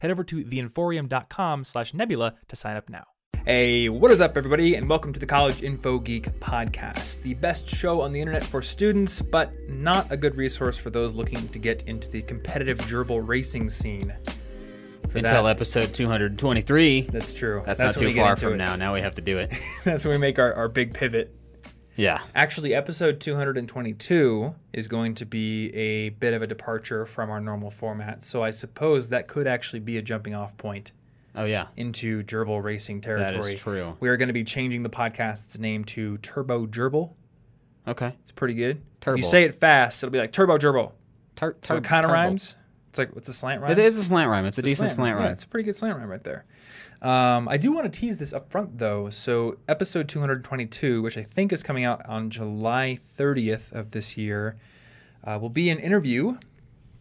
Head over to theinforium.com slash nebula to sign up now. Hey, what is up, everybody, and welcome to the College Info Geek podcast, the best show on the internet for students, but not a good resource for those looking to get into the competitive gerbil racing scene. For Until that- episode 223. that's true. That's, when not too far from it. now. Now we have to do it. That's when we make our, our big pivot. Yeah. Actually, episode 222 is going to be a bit of a departure from our normal format, so I suppose that could actually be a jumping off point Oh, yeah. into gerbil racing territory. That is true. We are going to be changing the podcast's name to Turbo Gerbil. Okay. It's pretty good. If Turbo. you say it fast, it'll be like Turbo Gerbil. Tur- So it kind of rhymes. It's like what's the slant rhyme? It is a slant rhyme. It's, a It's decent slant, Yeah, rhyme. it's a pretty good slant rhyme right there. Um, I do want to tease this up front though. So episode 222, which I think is coming out on July 30th of this year, uh, will be an interview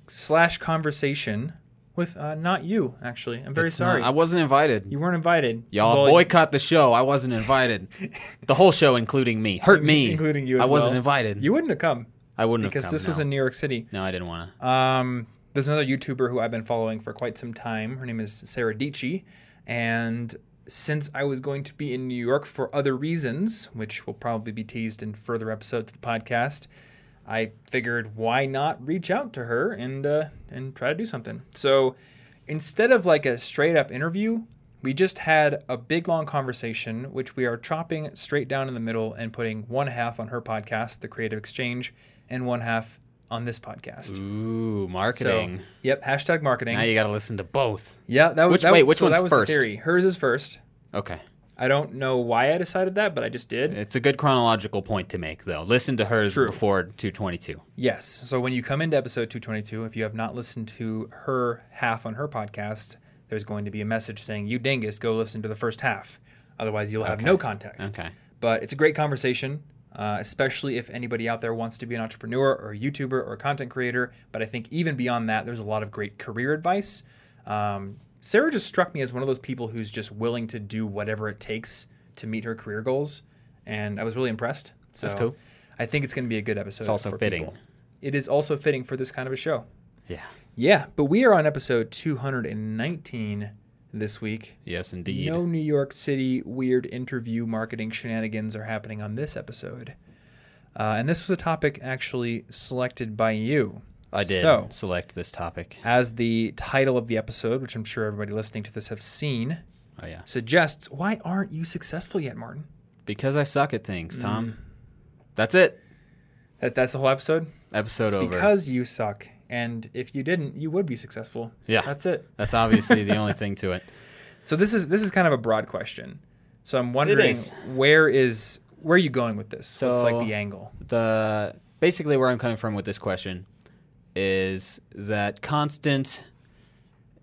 slash conversation with uh, not you. Actually, I'm very It's not- sorry. I wasn't invited. you weren't invited. Y'all Well, boycott the show. I wasn't invited. the whole show, including me, hurt me. including you. As I wasn't well. invited. You wouldn't have come I wouldn't because have come, Because this was in New York City. No, I didn't want to. Um, there's another YouTuber who I've been following for quite some time. Her name is Sara Dietschy. And since I was going to be in New York for other reasons, which will probably be teased in further episodes of the podcast, I figured why not reach out to her and uh, and try to do something. So instead of like a straight up interview, we just had a big long conversation, which we are chopping straight down in the middle and putting one half on her podcast, The Creative Exchange, and one half on this podcast. Ooh, marketing. So, yep, hashtag marketing. now you got to listen to both. yeah, that was Which- that wait, which so that one's was first? The theory. Hers is first. Okay. I don't know why I decided that, but I just did. It's a good chronological point to make, though. Listen to hers True. before 222. Yes. So when you come into episode 222, if you have not listened to her half on her podcast, there's going to be a message saying, "You dingus, go listen to the first half." Otherwise, you'll have no context. Okay. But it's a great conversation, uh, especially if anybody out there wants to be an entrepreneur or a YouTuber or a content creator. But I think even beyond that, there's a lot of great career advice. Um, Sara just struck me as one of those people who's just willing to do whatever it takes to meet her career goals, and I was really impressed. So That's cool. I think it's going to be a good episode. It's also fitting. people. It is also fitting for this kind of a show. Yeah. Yeah, but we are on episode 219 this week. Yes, indeed. No New York City weird interview marketing shenanigans are happening on this episode. Uh, and this was a topic actually selected by you. I did So, select this topic. as the title of the episode, which I'm sure everybody listening to this have seen, Oh, yeah. suggests, why aren't you successful yet, Martin? Because I suck at things, Mm. Tom. That's it. That, that's the whole episode? Episode It's over. because you suck. And if you didn't, you would be successful. Yeah. That's it. That's obviously the only thing to it. So this is this is kind of a broad question. So I'm wondering is. where is where are you going with this? So What's like the angle? The basically where I'm coming from with this question is that constant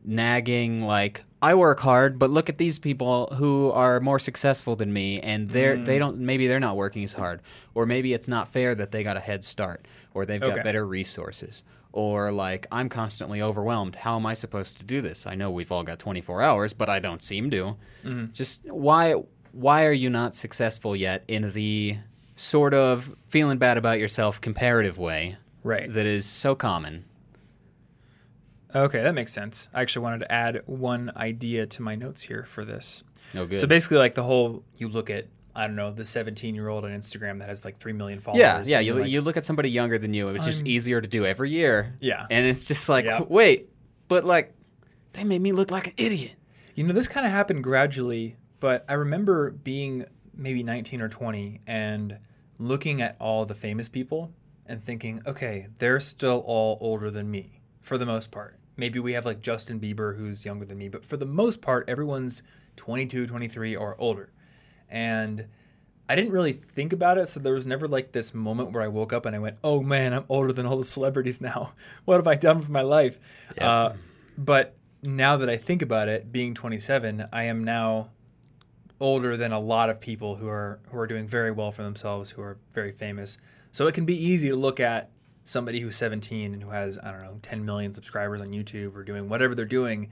nagging like I work hard, but look at these people who are more successful than me and they're Mm. they don't maybe they're not working as hard or maybe it's not fair that they got a head start or they've Okay. got better resources or like I'm constantly overwhelmed. How am I supposed to do this? I know we've all got 24 hours, but I don't seem to. Mm-hmm. Just why why are you not successful yet in the sort of feeling bad about yourself comparative way Right. that is so common? Okay, that makes sense. I actually wanted to add one idea to my notes here for this. No good. So basically, like the whole you look at I don't know the 17 year old on Instagram that has like three million followers. yeah, yeah. You, like, you look at somebody younger than you. It was just I'm- easier to do every year. Yeah. and it's just like, Yep. wait, but like, they made me look like an idiot. You know, this kind of happened gradually, but I remember being maybe 19 or 20 and looking at all the famous people and thinking, okay, they're still all older than me for the most part. Maybe we have like Justin Bieber who's younger than me, but for the most part, everyone's 22, 23 or older. And I didn't really think about it, so there was never like this moment where I woke up and I went, "Oh man, I'm older than all the celebrities now. What have I done with my life?" Yeah. Uh, but now that I think about it, being 27, I am now older than a lot of people who are who are doing very well for themselves, who are very famous. So it can be easy to look at somebody who's 17 and who has I don't know 10 million subscribers on YouTube or doing whatever they're doing,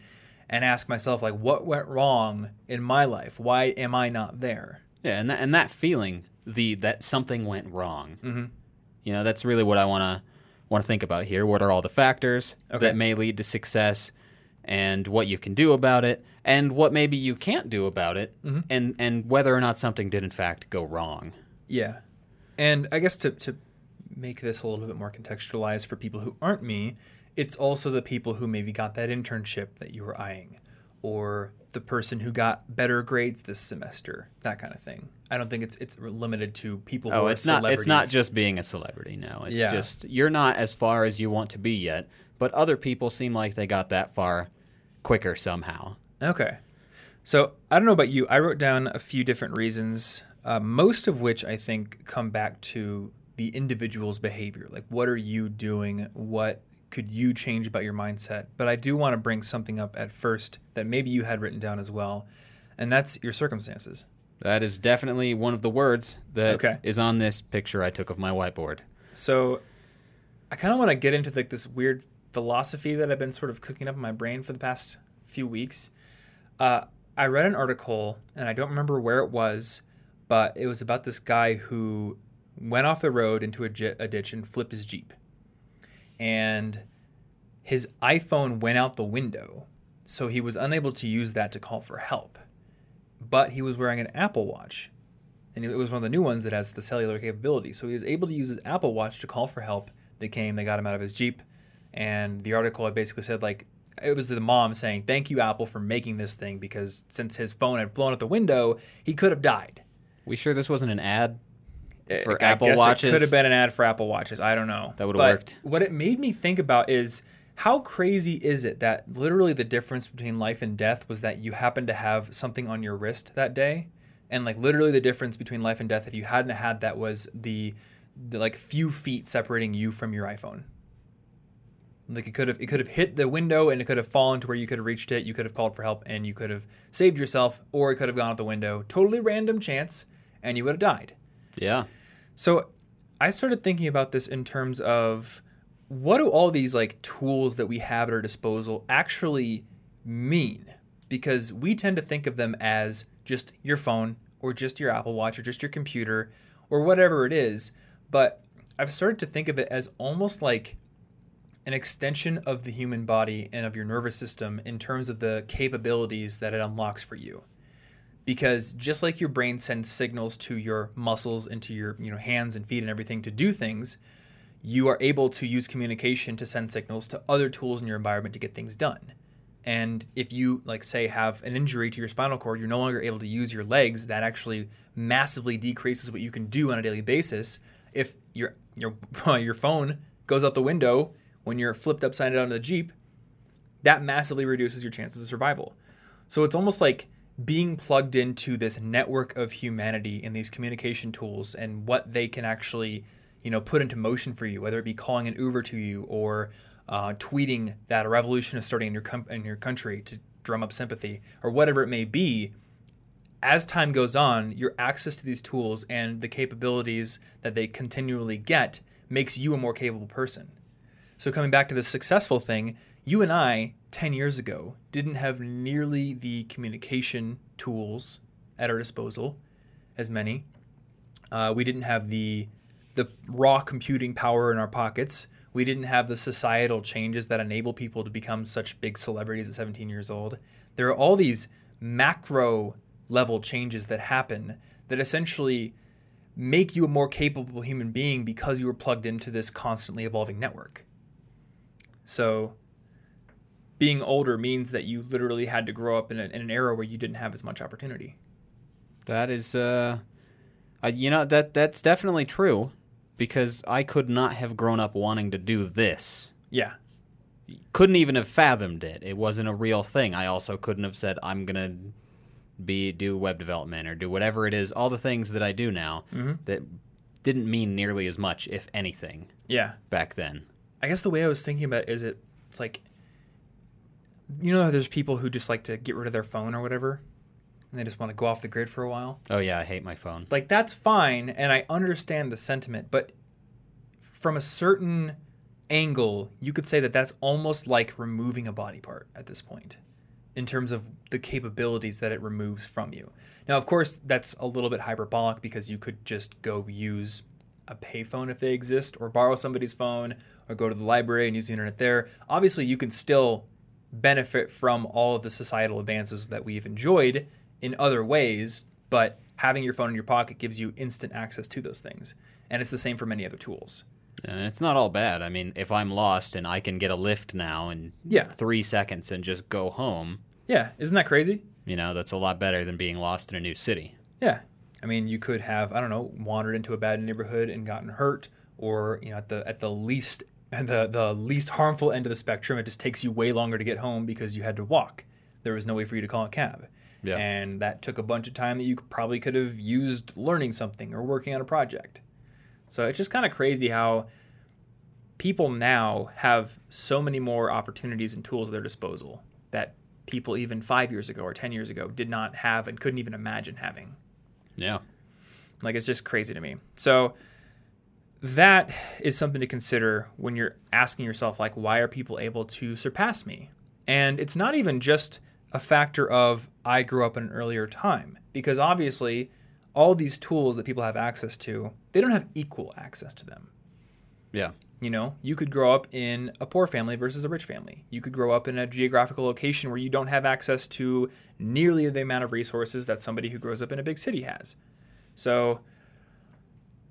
and ask myself like, what went wrong in my life? Why am I not there? Yeah, and that, and that feeling, the that something went wrong. Mm-hmm. You know, that's really what I want to want to think about here. What are all the factors Okay. that may lead to success, and what you can do about it, and what maybe you can't do about it, Mm-hmm. and and whether or not something did in fact go wrong. Yeah. And I guess to, to make this a little bit more contextualized for people who aren't me, it's also the people who maybe got that internship that you were eyeing, or the person who got better grades this semester, that kind of thing. I don't think it's it's limited to people who Oh, are it's not it's not just being a celebrity. No, it's Yeah. just you're not as far as you want to be yet, but other people seem like they got that far quicker somehow. Okay. So I don't know about you. I wrote down a few different reasons, uh, most of which I think come back to the individual's behavior. Like, what are you doing? What could you change about your mindset? But I do want to bring something up at first that maybe you had written down as well, and that's your circumstances. That is definitely one of the words that is Okay. on this picture I took of my whiteboard. So I kind of want to get into like this weird philosophy that I've been sort of cooking up in my brain for the past few weeks. Uh, I read an article and I don't remember where it was, but it was about this guy who went off the road into a, j- a ditch and flipped his Jeep. And his iPhone went out the window, so he was unable to use that to call for help. But he was wearing an Apple Watch, and it was one of the new ones that has the cellular capability. So he was able to use his Apple Watch to call for help. They came, they got him out of his Jeep, and the article had basically said like it was the mom saying, "Thank you, Apple, for making this thing because since his phone had flown out the window, he could have died." We sure this wasn't an ad Eh, for I Apple guess Watches? It could have been an ad for Apple Watches. I don't know. That would've worked. What it made me think about is how crazy is it that literally the difference between life and death was that you happened to have something on your wrist that day, and like literally the difference between life and death if you hadn't had that was the, the like few feet separating you from your iPhone. Like it could have it could have hit the window and it could have fallen to where you could have reached it. You could have called for help and you could have saved yourself, or it could have gone out the window. Totally random chance, and you would have died. Yeah. So I started thinking about this in terms of what do all these like tools that we have at our disposal actually mean? Because we tend to think of them as just your phone or just your Apple Watch or just your computer or whatever it is. But I've started to think of it as almost like an extension of the human body and of your nervous system in terms of the capabilities that it unlocks for you because just like your brain sends signals to your muscles and to your you know hands and feet and everything to do things you are able to use communication to send signals to other tools in your environment to get things done. And if you like say have an injury to your spinal cord you're no longer able to use your legs that actually massively decreases what you can do on a daily basis. If your your your phone goes out the window when you're flipped upside down in the jeep that massively reduces your chances of survival. So it's almost like being plugged into this network of humanity and these communication tools and what they can actually, you know, put into motion for you, whether it be calling an Uber to you or uh, tweeting that a revolution is starting in your com- in your country to drum up sympathy or whatever it may be. As time goes on, your access to these tools and the capabilities that they continually get makes you a more capable person. So coming back to the successful thing, you and I 10 years ago didn't have nearly the communication tools at our disposal as many. Uh, we didn't have the the raw computing power in our pockets. We didn't have the societal changes that enable people to become such big celebrities at 17 years old. There are all these macro level changes that happen that essentially make you a more capable human being because you were plugged into this constantly evolving network. So, being older means that you literally had to grow up in, a, in an era where you didn't have as much opportunity. That is, uh, uh, you know that that's definitely true, because I could not have grown up wanting to do this. Yeah, Couldn't even have fathomed it. It wasn't a real thing. I also couldn't have said I'm gonna be do web development or do whatever it is. All the things that I do now that didn't mean nearly as much, if anything, yeah. back then. I guess the way I was thinking about it is it, it's like you know how there's people who just like to get rid of their phone or whatever, and they just want to go off the grid for a while. Oh yeah, I hate my phone. Like that's fine, and I understand the sentiment, but from a certain angle, you could say that that's almost like removing a body part at this point in terms of the capabilities that it removes from you. Now, of course, that's a little bit hyperbolic because you could just go use a payphone if they exist, or borrow somebody's phone, or go to the library and use the internet there. Obviously, you can still benefit from all of the societal advances that we've enjoyed in other ways, but having your phone in your pocket gives you instant access to those things. And it's the same for many other tools. And it's not all bad. I mean, if I'm lost and I can get a lift now in Yeah. three seconds and just go home, Yeah, isn't that crazy? you know, that's a lot better than being lost in a new city. Yeah. I mean, you could have, I don't know, wandered into a bad neighborhood and gotten hurt, or, you know, at the at the least at the the least harmful end of the spectrum, it just takes you way longer to get home because you had to walk. There was no way for you to call a cab. Yeah. And that took a bunch of time that you probably could have used learning something or working on a project. So it's just kind of crazy how people now have so many more opportunities and tools at their disposal that people even five years ago or 10 years ago did not have and couldn't even imagine having. Yeah. Like it's just crazy to me. So that is something to consider when you're asking yourself like why are people able to surpass me? And it's not even just a factor of I grew up in an earlier time because obviously all these tools that people have access to, they don't have equal access to them. Yeah. You know, you could grow up in a poor family versus a rich family. You could grow up in a geographical location where you don't have access to nearly the amount of resources that somebody who grows up in a big city has. So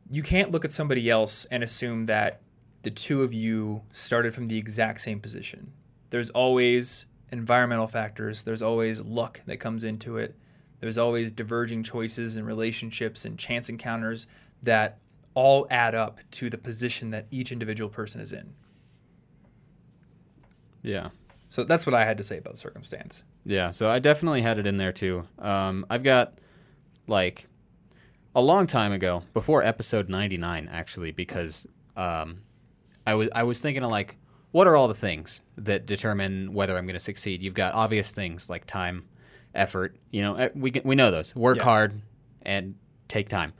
you can't look at somebody else and assume that the two of you started from the exact same position. There's always environmental factors, there's always luck that comes into it. There's always diverging choices and relationships and chance encounters that all add up to the position that each individual person is in. Yeah. So that's what I had to say about circumstance. Yeah, so I definitely had it in there too. Um, I've got like a long time ago, before episode ninety nine, actually, because um, I was I was thinking of like, what are all the things that determine whether I'm going to succeed? You've got obvious things like time, effort. You know, we can- we know those. Work Yeah. hard and take time.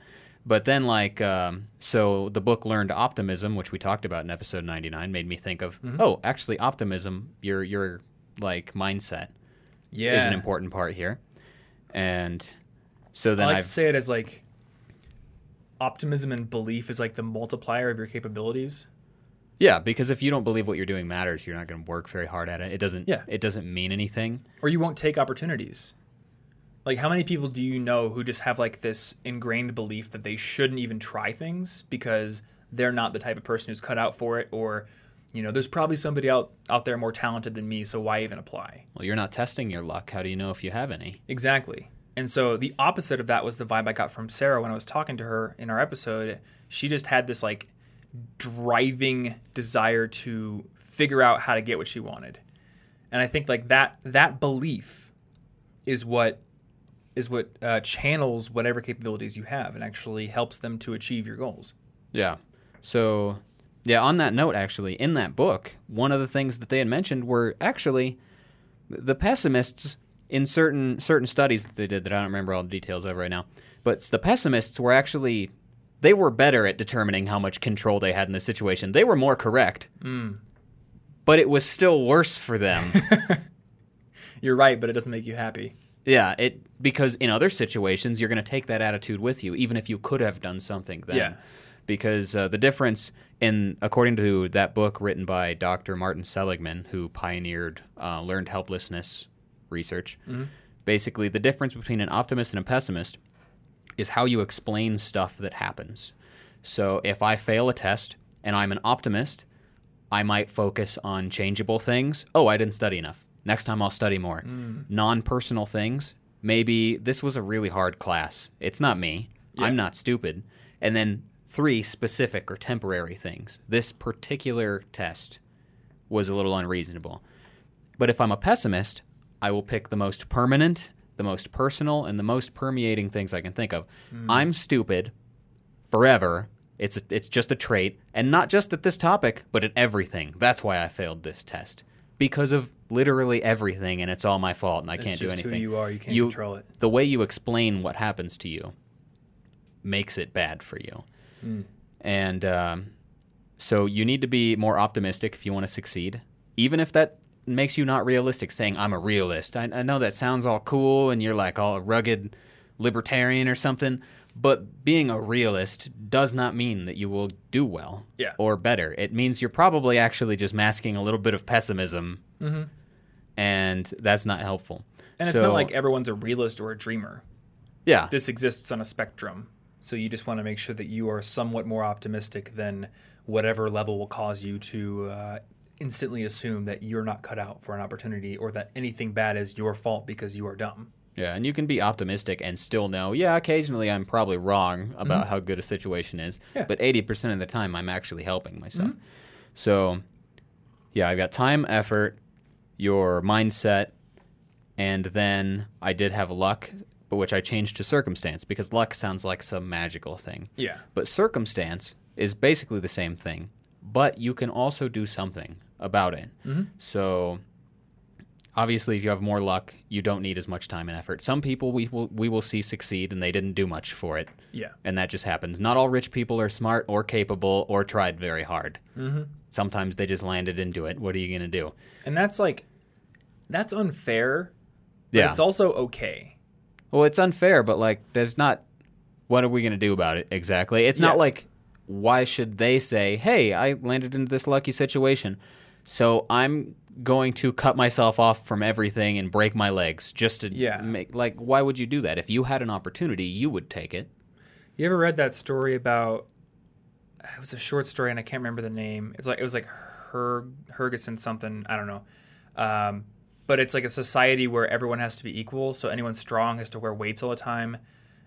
But then, like, um, so the book Learned Optimism, which we talked about in episode 99, made me think of, oh, actually, optimism, your your like mindset Yeah. is an important part here. And so I then like I've to say it as like optimism and belief is like the multiplier of your capabilities. yeah, because if you don't believe what you're doing matters, you're not going to work very hard at it. It doesn't Yeah. it doesn't mean anything. Or you won't take opportunities. Like how many people do you know who just have like this ingrained belief that they shouldn't even try things because they're not the type of person who's cut out for it or you know, there's probably somebody out out there more talented than me, so why even apply? Well, you're not testing your luck. How do you know if you have any? Exactly. And so the opposite of that was the vibe I got from Sara when I was talking to her in our episode. She just had this like driving desire to figure out how to get what she wanted. And I think like that that belief is what is what uh, channels whatever capabilities you have and actually helps them to achieve your goals. Yeah. So, yeah, on that note, actually, in that book, one of the things that they had mentioned were actually the pessimists in certain certain studies that they did that I don't remember all the details of right now. But the pessimists were actually they were better at determining how much control they had in the situation. They were more correct. But it was still worse for them. You're right, but it doesn't make you happy. yeah, it because in other situations you're going to take that attitude with you even if you could have done something then. Yeah. because uh, the difference in according to that book written by Dr. Martin Seligman, who pioneered uh, learned helplessness research, mm-hmm. basically the difference between an optimist and a pessimist is how you explain stuff that happens. So if I fail a test and I'm an optimist, I might focus on changeable things. Oh, I didn't study enough. Next time I'll study more. Mm. Non personal things. Maybe this was a really hard class. It's not me. I'm not stupid. And then three specific or temporary things. This particular test was a little unreasonable. But if I'm a pessimist, I will pick the most permanent, the most personal, and the most permeating things I can think of. I'm stupid forever. It's a, it's just a trait, and not just at this topic, but at everything. That's why I failed this test because of literally everything and it's all my fault and I It's can't do anything. who you are. You can't You- control it. the way you explain what happens to you makes it bad for you. Mm. And um, so you need to be more optimistic if you want to succeed, even if that makes you not realistic. Saying I'm a realist, I, I know that sounds all cool, and you're like all rugged libertarian or something. But being a realist does not mean that you will do well Yeah. or better. It means you're probably actually just masking a little bit of pessimism, Mhm. and that's not helpful. And it's not like everyone's a realist or a dreamer. yeah, This exists on a spectrum. So you just want to make sure that you are somewhat more optimistic than whatever level will cause you to uh, instantly assume that you're not cut out for an opportunity or that anything bad is your fault because you are dumb. Yeah, and you can be optimistic and still know, yeah, occasionally I'm probably wrong about how good a situation is, Mm-hmm. Yeah. but 80% of the time I'm actually helping myself. Mm-hmm. So, yeah, I've got time, effort, your mindset, and then I did have luck, but which I changed to circumstance because luck sounds like some magical thing. Yeah. But circumstance is basically the same thing, but you can also do something about it. Mm-hmm. So obviously if you have more luck, you don't need as much time and effort. Some people we will we will see succeed and they didn't do much for it. Yeah. And that just happens. Not all rich people are smart or capable or tried very hard. Mm-hmm. Sometimes they just landed into it. What are you going to do? And that's like, that's unfair. But Yeah. It's also okay. Well, it's unfair, but like, there's not. What are we going to do about it exactly? It's Yeah. not like, why should they say, hey, I landed into this lucky situation, so I'm going to cut myself off from everything and break my legs just to Yeah. make. Like, why would you do that? If you had an opportunity, you would take it. You ever read that story about? It was a short story, and I can't remember the name. It's like it was like Her Hergeson something. I don't know. Um, but it's like a society where everyone has to be equal. So anyone strong has to wear weights all the time.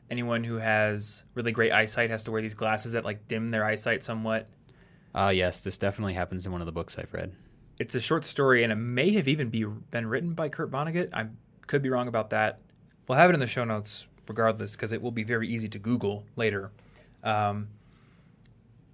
Anyone who has really great eyesight has to wear these glasses that like dim their eyesight somewhat. Ah, yes, this definitely happens in one of the books I've read. It's a short story, and it may have even be been written by Kurt Vonnegut. I could be wrong about that. We'll have it in the show notes regardless, because it will be very easy to Google later. Um,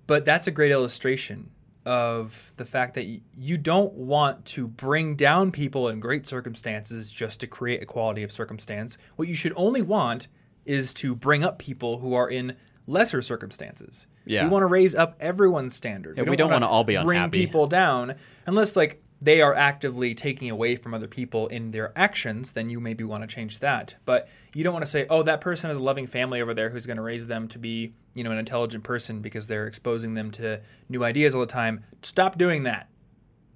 but that's a great illustration of the fact that you don't want to bring down people in great circumstances just to create equality of circumstance. What you should only want is to bring up people who are in lesser circumstances. Yeah. We want to raise up everyone's standard. Yeah, we don't wanna wanna all be unhappy. bring people down unless like they are actively taking away from other people in their actions then you maybe want to change that but you don't want to say oh that person has a loving family over there who's going to raise them to be you know an intelligent person because they're exposing them to new ideas all the time stop doing that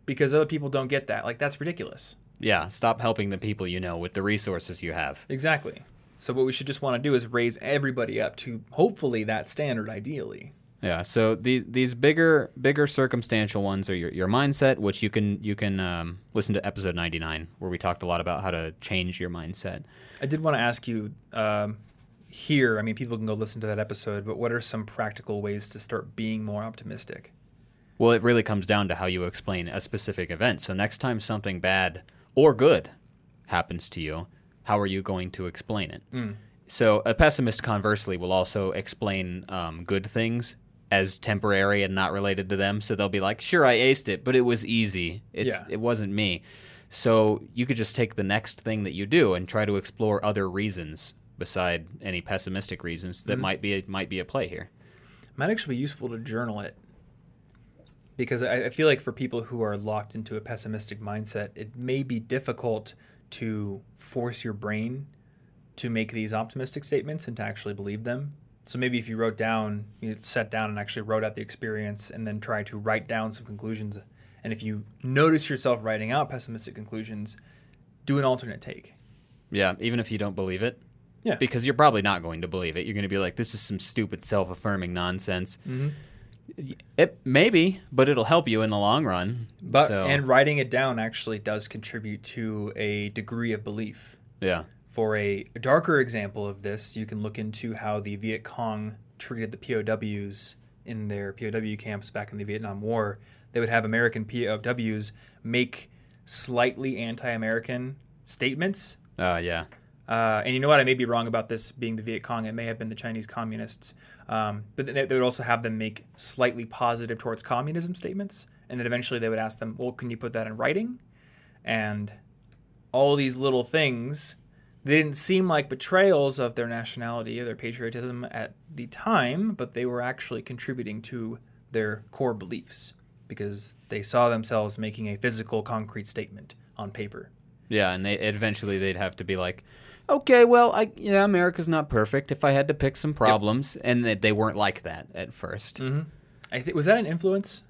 because other people don't get that like that's ridiculous Yeah, stop helping the people you know with the resources you have. exactly so what we should just want to do is raise everybody up to hopefully that standard ideally Yeah. So these these bigger bigger circumstantial ones are your, your mindset, which you can you can um, listen to episode ninety nine where we talked a lot about how to change your mindset. I did want to ask you um, here. I mean, people can go listen to that episode, but what are some practical ways to start being more optimistic? Well, it really comes down to how you explain a specific event. So next time something bad or good happens to you, how are you going to explain it? So a pessimist, conversely, will also explain um, good things as temporary and not related to them. So they'll be like, "Sure, I aced it, but it was easy. It's Yeah. it wasn't me." So you could just take the next thing that you do and try to explore other reasons beside any pessimistic reasons that might be might be at play here. might actually be useful to journal it because I, I feel like for people who are locked into a pessimistic mindset, it may be difficult to force your brain to make these optimistic statements and to actually believe them. So maybe if you wrote down, you sat down and actually wrote out the experience and then try to write down some conclusions. And if you notice yourself writing out pessimistic conclusions, do an alternate take. Yeah, even if you don't believe it. Yeah. Because you're probably not going to believe it. You're going to be like, this is some stupid self affirming nonsense. Mm-hmm. It maybe, but it'll help you in the long run. But so, and writing it down actually does contribute to a degree of belief. yeah, For a darker example of this, you can look into how the Viet Cong treated the POWs in their POW camps back in the Vietnam War. They would have American POWs make slightly anti-American statements. uh, yeah, Uh, and you know what? I may be wrong about this being the Viet Cong. It may have been the Chinese communists. Um, but they, they would also have them make slightly positive towards communism statements. And then eventually they would ask them, well, can you put that in writing? and all these little things they didn't seem like betrayals of their nationality or their patriotism at the time, but they were actually contributing to their core beliefs because they saw themselves making a physical, concrete statement on paper. Yeah, and they eventually they'd have to be like, okay, well, I yeah, America's not perfect. If I had to pick some problems, and they, they weren't like that at 1st Mm-hmm. I think was that an influence?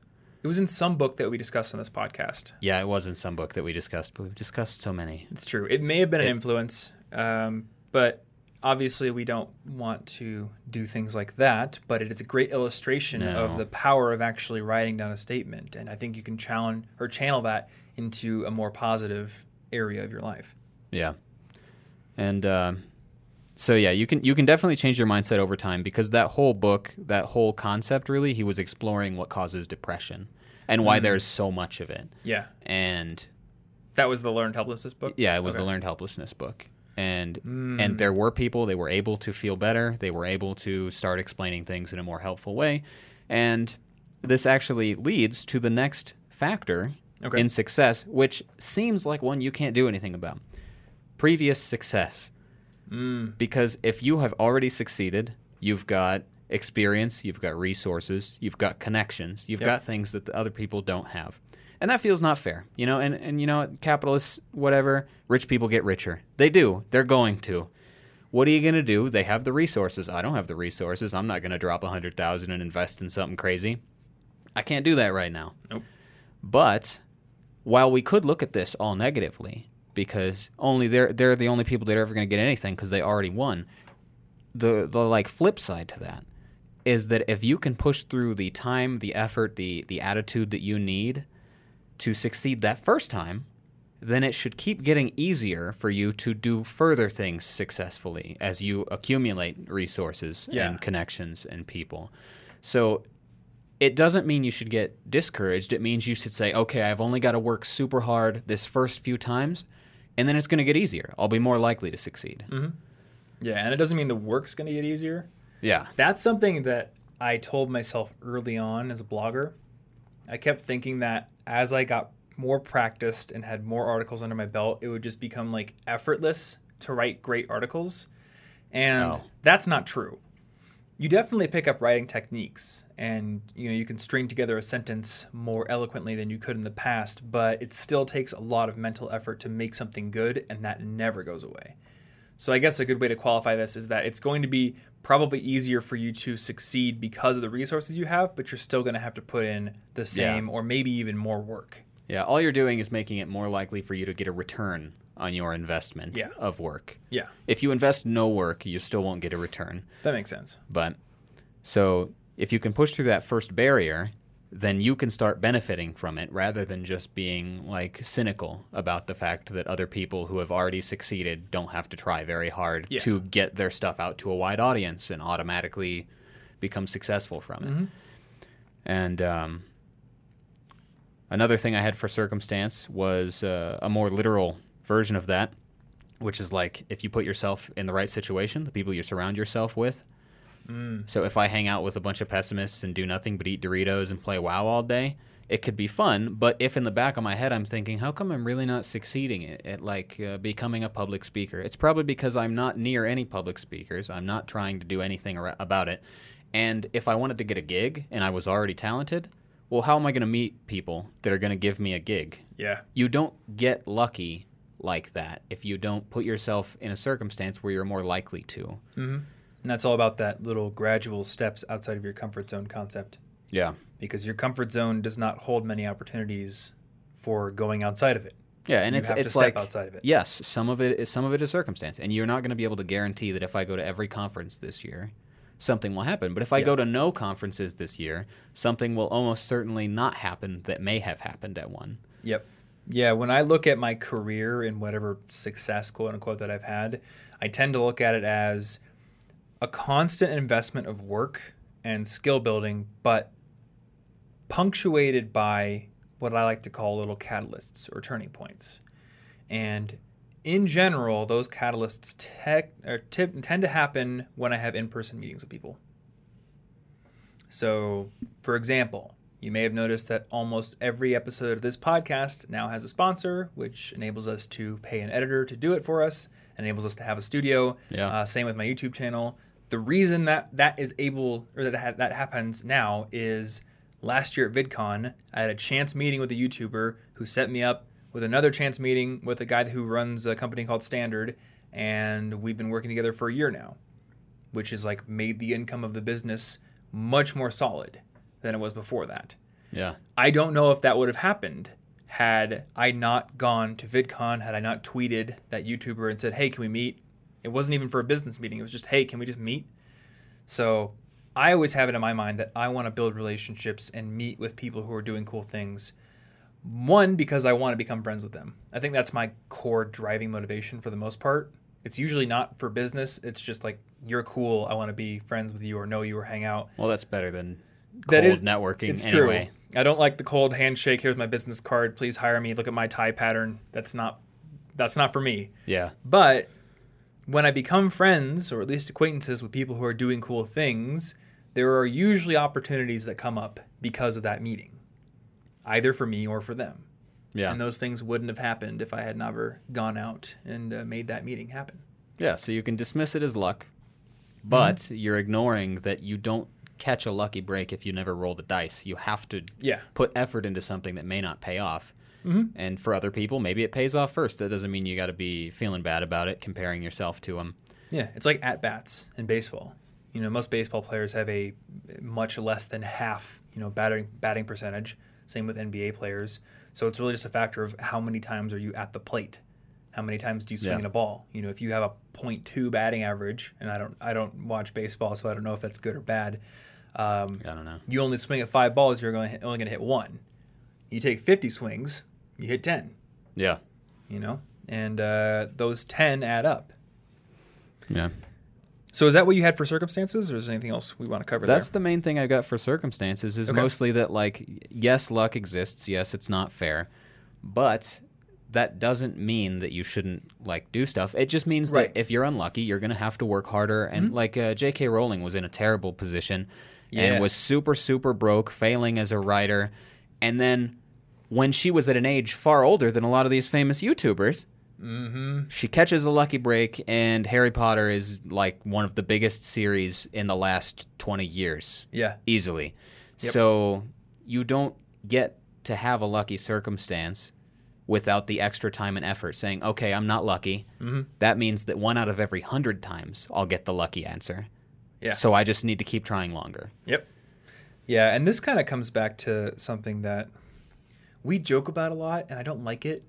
It was in some book that we discussed on this podcast. Yeah, it was in some book that we discussed, but we've discussed so many. It's true. It may have been an It- influence, um, but obviously we don't want to do things like that. But it is a great illustration No. of the power of actually writing down a statement, and I think you can challenge or channel that into a more positive area of your life. Yeah, and um, so yeah, you can you can definitely change your mindset over time because that whole book, that whole concept, really, he was exploring what causes depression and why there's so much of it. Yeah, And that was the learned helplessness book. yeah, it was Okay. the learned helplessness book. And and there were people they were able to feel better. They were able to start explaining things in a more helpful way. And this actually leads to the next factor Okay. in success, which seems like one you can't do anything about. Previous success. Mm. Because if you have already succeeded, you've got experience, you've got resources, you've got connections, you've Yep. got things that the other people don't have. And that feels not fair, you know. And, and you know, capitalists, whatever, rich people get richer. They do. They're going to. What are you going to do? They have the resources. I don't have the resources. I'm not going to drop a hundred thousand and invest in something crazy. I can't do that right now. Nope. But while we could look at this all negatively, because only they're they're the only people that are ever going to get anything because they already won. The the like flip side to that is that if you can push through the time, the effort, the the attitude that you need to succeed that first time, then it should keep getting easier for you to do further things successfully as you accumulate resources Yeah. and connections and people. So it doesn't mean you should get discouraged. It means you should say, okay, I've only got to work super hard this first few times, and then it's going to get easier. I'll be more likely to succeed. Mm-hmm. Yeah, and it doesn't mean the work's going to get easier. Yeah. That's something that I told myself early on as a blogger. I kept thinking that as I got more practiced and had more articles under my belt, it would just become like effortless to write great articles. And Oh. that's not true. You definitely pick up writing techniques and you know you can string together a sentence more eloquently than you could in the past, but it still takes a lot of mental effort to make something good and that never goes away. So I guess a good way to qualify this is that it's going to be probably easier for you to succeed because of the resources you have, but you're still going to have to put in the same or maybe even more work. Yeah. All you're doing is making it more likely for you to get a return on your investment Yeah. of work. Yeah, If you invest no work, you still won't get a return. that makes sense. But so if you can push through that first barrier, then you can start benefiting from it rather than just being like cynical about the fact that other people who have already succeeded don't have to try very hard Yeah. to get their stuff out to a wide audience and automatically become successful from it. And um, another thing I had for circumstance was uh, a more literal version of that, which is like if you put yourself in the right situation, the people you surround yourself with. So if I hang out with a bunch of pessimists and do nothing but eat Doritos and play WoW all day, it could be fun. But if in the back of my head I'm thinking, how come I'm really not succeeding at, at like uh, becoming a public speaker? It's probably because I'm not near any public speakers. I'm not trying to do anything ar- about it. And if I wanted to get a gig and I was already talented, well, how am I going to meet people that are going to give me a gig? Yeah, You don't get lucky like that if you don't put yourself in a circumstance where you're more likely to. Mm-hmm. and that's all about that little gradual steps outside of your comfort zone concept. Yeah. Because your comfort zone does not hold many opportunities for going outside of it. Yeah, and You it's have to it's step like outside of it. yes, some of it is some of it is circumstance, and you're not going to be able to guarantee that if I go to every conference this year, something will happen. But if I Yeah. go to no conferences this year, something will almost certainly not happen that may have happened at one. Yep. Yeah, when I look at my career and whatever success, quote unquote, that I've had, I tend to look at it as a constant investment of work and skill building, but punctuated by what I like to call little catalysts or turning points. And in general, those catalysts tend to happen when I have in person meetings with people. So, for example, You may have noticed that almost every episode of this podcast now has a sponsor, which enables us to pay an editor to do it for us, enables us to have a studio. Yeah. Uh, same with my YouTube channel. The reason that that is able or that ha- that happens now is last year at VidCon, I had a chance meeting with a YouTuber who set me up with another chance meeting with a guy who runs a company called Standard, and we've been working together for a year now, which has like made the income of the business much more solid than it was before that. Yeah. I don't know if that would have happened had I not gone to VidCon, had I not tweeted that YouTuber and said, "Hey, can we meet?" It wasn't even for a business meeting. It was just, "Hey, can we just meet?" So, I always have it in my mind that I want to build relationships and meet with people who are doing cool things. One, because I want to become friends with them. I think that's my core driving motivation for the most part. It's usually not for business. It's just like you're cool. I want to be friends with you or know you or hang out. Well, that's better than That is- networking It's anyway. true. I don't like the cold handshake. Here's my business card. Please hire me. Look at my tie pattern. That's not that's not for me. Yeah. But when I become friends or at least acquaintances with people who are doing cool things, there are usually opportunities that come up because of that meeting, either for me or for them. Yeah. And those things wouldn't have happened if I had never gone out and uh, made that meeting happen. Yeah, so you can dismiss it as luck, but Mm-hmm. you're ignoring that you don't catch a lucky break if you never roll the dice. You have to Yeah. put effort into something that may not pay off. Mm-hmm. And for other people, maybe it pays off first. That doesn't mean you got to be feeling bad about it, comparing yourself to them. Yeah, it's like at bats in baseball. You know, most baseball players have a much less than half, you know, batting batting percentage. Same with NBA players. So it's really just a factor of how many times are you at the plate. How many times do you swing Yeah. a ball? You know, if you have a .2 batting average, and I don't I don't watch baseball, so I don't know if that's good or bad. Um, I don't know. you only swing at five balls, you're going only going to hit one. You take 50 swings, you hit 10. Yeah. You know, and uh, those 10 add up. Yeah. So is that what you had for circumstances, or is there anything else we want to cover That's there? the main thing I got for circumstances is Okay. mostly that like yes, luck exists. Yes, it's not fair, but that doesn't mean that you shouldn't like do stuff. It just means Right. that if you're unlucky, you're gonna have to work harder. And like uh, J.K. Rowling was in a terrible position Yeah. and was super super broke, failing as a writer, and then when she was at an age far older than a lot of these famous YouTubers. She catches a lucky break, and Harry Potter is like one of the biggest series in the last 20 years, Yeah. easily. Yep. So you don't get to have a lucky circumstance without the extra time and effort saying, okay, I'm not lucky. Mm-hmm. That means that one out of every hundred times I'll get the lucky answer. Yeah. So I just need to keep trying longer. Yep. Yeah, and this kind of comes back to something that we joke about a lot, and I don't like it.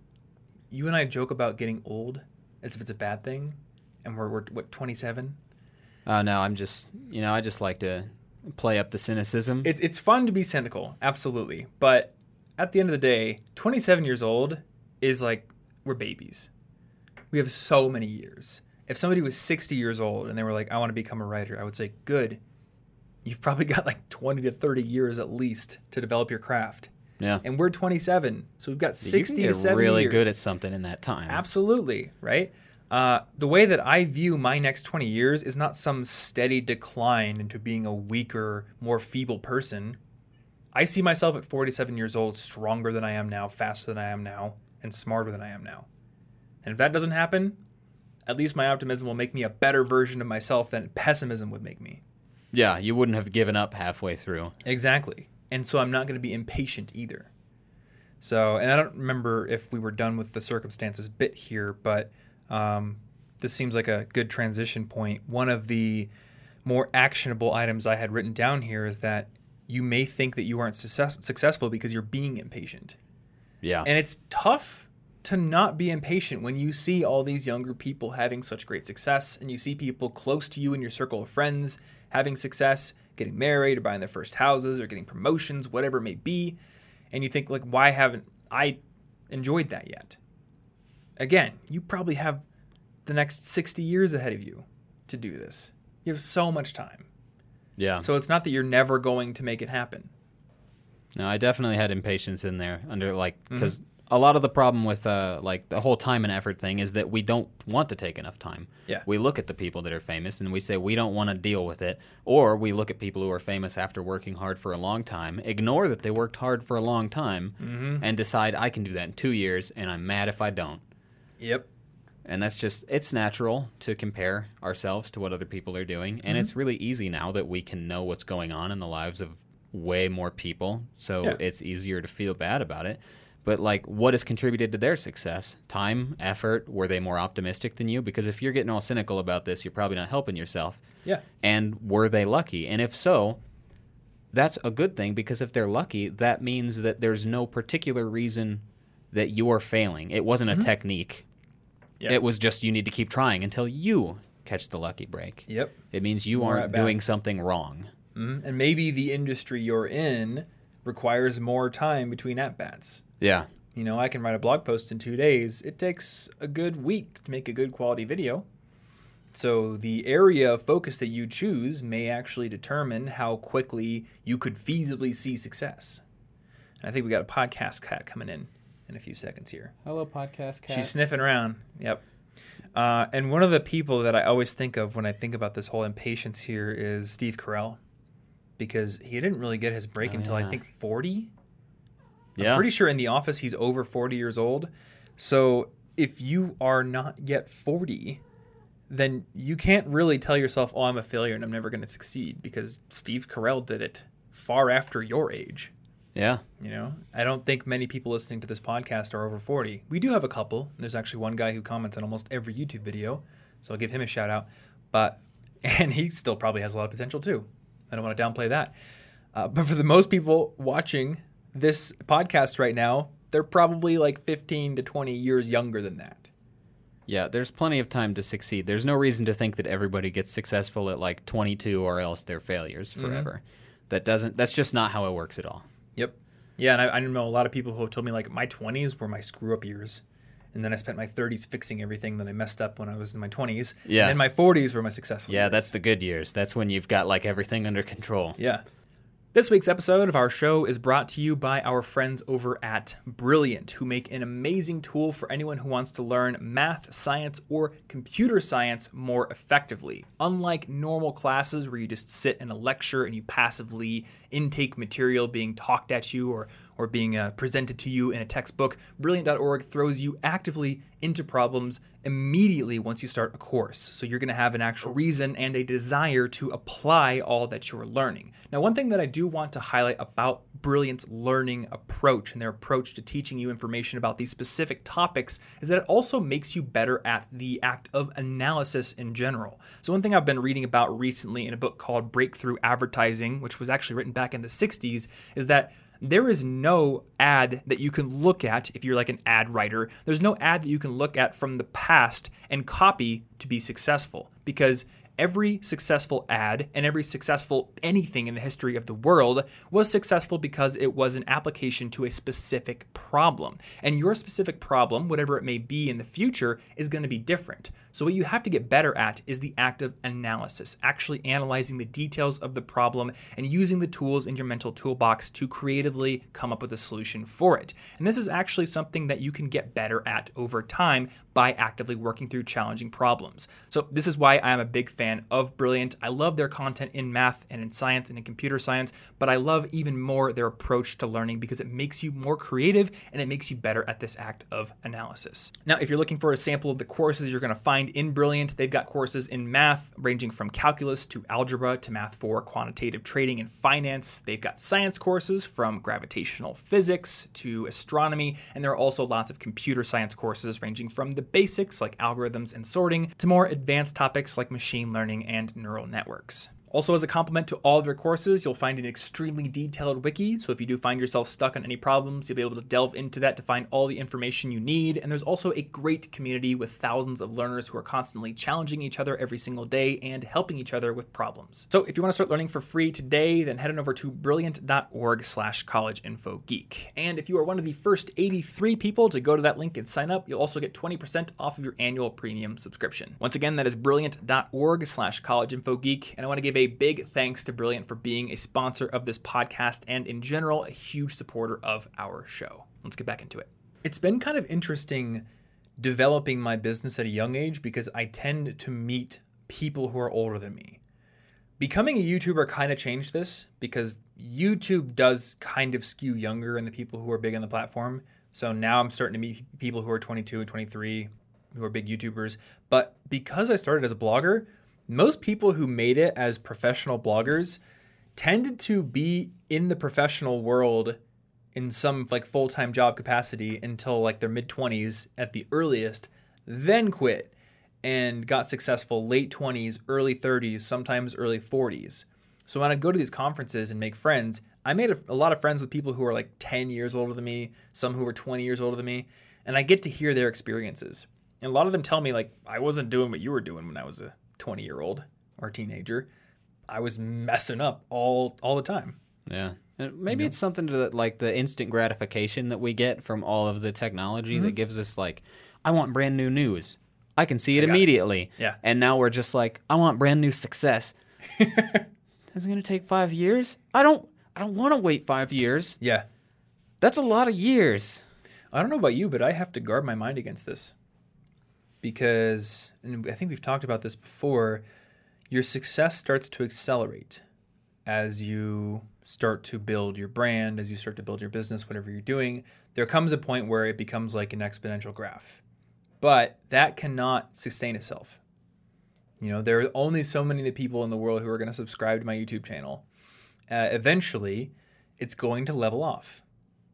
You and I joke about getting old as if it's a bad thing, and we're, we're what 27. Uh, no, I'm just, you know, I just like to play up the cynicism. It's it's fun to be cynical, absolutely, but at the end of the day, 27 years old is like we're babies. We have so many years. If somebody was 60 years old and they were like, "I want to become a writer," I would say, "Good. You've probably got like 20 to 30 years at least to develop your craft." yeah. and we're 27, so we've got you 60 can to get 70 really years. good at something in that time. Absolutely, right? Uh, the way that I view my next 20 years is not some steady decline into being a weaker, more feeble person. I see myself at 47 years old stronger than I am now, faster than I am now, and smarter than I am now. And if that doesn't happen, at least my optimism will make me a better version of myself than pessimism would make me. Yeah, you wouldn't have given up halfway through. Exactly. And so I'm not going to be impatient either. So, and I don't remember if we were done with the circumstances bit here, but um, this seems like a good transition point. One of the more actionable items I had written down here is that you may think that you aren't success- successful because you're being impatient. Yeah. And it's tough to not be impatient when you see all these younger people having such great success and you see people close to you in your circle of friends having success, getting married or buying their first houses or getting promotions, whatever it may be. And you think like why haven't I enjoyed that yet? Again, you probably have the next 60 years ahead of you to do this. You have so much time. yeah. So it's not that you're never going to make it happen. No, I definitely had impatience in there under like mm-hmm. because a lot of the problem with uh, like the whole time and effort thing is that we don't want to take enough time. Yeah. We look at the people that are famous and we say we don't want to deal with it, or we look at people who are famous after working hard for a long time, ignore that they worked hard for a long time, Mm-hmm. and decide I can do that in two years, and I'm mad if I don't. Yep. And that's just it's natural to compare ourselves to what other people are doing, and Mm-hmm. it's really easy now that we can know what's going on in the lives of way more people, so Yeah. it's easier to feel bad about it. But like, what has contributed to their success? Time, effort. Were they more optimistic than you? Because if you're getting all cynical about this, you're probably not helping yourself. Yeah. And were they lucky? And if so, that's a good thing because if they're lucky, that means that there's no particular reason that you're failing. It wasn't a technique. Yeah. It was just you need to keep trying until you catch the lucky break. Yep. It means you More aren't doing something wrong. Mhm. And maybe the industry you're in requires more time between at bats. Yeah. You know, I can write a blog post in two days. It takes a good week to make a good quality video. So the area of focus that you choose may actually determine how quickly you could feasibly see success. And I think we got a podcast cat coming in in a few seconds here. Hello, podcast cat. She's sniffing around. Yep. Uh, and one of the people that I always think of when I think about this whole impatience here is Steve Carell, because he didn't really get his break Oh, until I think 40. Yeah. I'm pretty sure in the office he's over 40 years old. So if you are not yet 40, then you can't really tell yourself, oh, I'm a failure and I'm never going to succeed because Steve Carell did it far after your age. yeah. You know, I don't think many people listening to this podcast are over 40. We do have a couple. There's actually one guy who comments on almost every YouTube video, so I'll give him a shout out. But and he still probably has a lot of potential too. I don't want to downplay that. Uh, but for the most people watching this podcast right now, they're probably like 15 to 20 years younger than that. Yeah, there's plenty of time to succeed. There's no reason to think that everybody gets successful at like 22 or else they're failures Mm-hmm. forever. That doesn't that's just not how it works at all. Yep. Yeah, and I, I know a lot of people who have told me like my 20s were my screw up years. And then I spent my 30s fixing everything that I messed up when I was in my 20s. Yeah. And then my 40s were my successful Yeah, years. that's the good years. That's when you've got like everything under control. Yeah. This week's episode of our show is brought to you by our friends over at Brilliant, who make an amazing tool for anyone who wants to learn math, science, or computer science more effectively. Unlike normal classes where you just sit in a lecture and you passively intake material being talked at you or or being uh, presented to you in a textbook, Brilliant.org throws you actively into problems immediately once you start a course. So you're going to have an actual reason and a desire to apply all that you're learning. Now, one thing that I do want to highlight about Brilliant's learning approach and their approach to teaching you information about these specific topics is that it also makes you better at the act of analysis in general. So, one thing I've been reading about recently in a book called Breakthrough Advertising, which was actually written back in the 60s, is that there is no ad that you can look at if you're like an ad writer. There's no ad that you can look at from the past and copy to be successful because every successful ad and every successful anything in the history of the world was successful because it was an application to a specific problem. And your specific problem, whatever it may be in the future, is going to be different. So, what you have to get better at is the act of analysis, actually analyzing the details of the problem and using the tools in your mental toolbox to creatively come up with a solution for it. And this is actually something that you can get better at over time by actively working through challenging problems. So, this is why I'm a big fan of Brilliant. I love their content in math and in science and in computer science, but I love even more their approach to learning because it makes you more creative and it makes you better at this act of analysis. Now, if you're looking for a sample of the courses you're going to find in Brilliant, they've got courses in math ranging from calculus to algebra to math for quantitative trading and finance. They've got science courses from gravitational physics to astronomy, and there are also lots of computer science courses ranging from the basics like algorithms and sorting to more advanced topics like machine learning and neural networks. Also, as a complement to all of their courses, you'll find an extremely detailed wiki. So, if you do find yourself stuck on any problems, you'll be able to delve into that to find all the information you need. And there's also a great community with thousands of learners who are constantly challenging each other every single day and helping each other with problems. So, if you want to start learning for free today, then head on over to brilliant.org/slash college info geek. And if you are one of the first 83 people to go to that link and sign up, you'll also get 20% off of your annual premium subscription. Once again, that is brilliant.org/slash college info geek. And I want to give a big thanks to Brilliant for being a sponsor of this podcast and in general, a huge supporter of our show. Let's get back into it. It's been kind of interesting developing my business at a young age because I tend to meet people who are older than me. Becoming a YouTuber kind of changed this because YouTube does kind of skew younger in the people who are big on the platform. So now I'm starting to meet people who are 22 and 23 who are big YouTubers. But because I started as a blogger, most people who made it as professional bloggers tended to be in the professional world in some like full-time job capacity until like their mid 20s at the earliest, then quit and got successful late 20s, early 30s, sometimes early 40s. So when I go to these conferences and make friends, I made a, a, lot of friends with people who are like 10 years older than me, some who were 20 years older than me, and I get to hear their experiences. And a lot of them tell me like I wasn't doing what you were doing when I was a 20 year old or teenager. I was messing up all all the time. Yeah. And maybe you know? it's something to the, like the instant gratification that we get from all of the technology mm-hmm. that gives us like, I want brand new news. I can see it immediately. It. Yeah. And now we're just like, I want brand new success. Is it going to take five years? I don't. I don't want to wait five years. Yeah. That's a lot of years. I don't know about you, but I have to guard my mind against this because, and I think we've talked about this before. Your success starts to accelerate as you start to build your brand, as you start to build your business, whatever you're doing, there comes a point where it becomes like an exponential graph. But that cannot sustain itself. You know, there are only so many people in the world who are going to subscribe to my YouTube channel. Uh, eventually, it's going to level off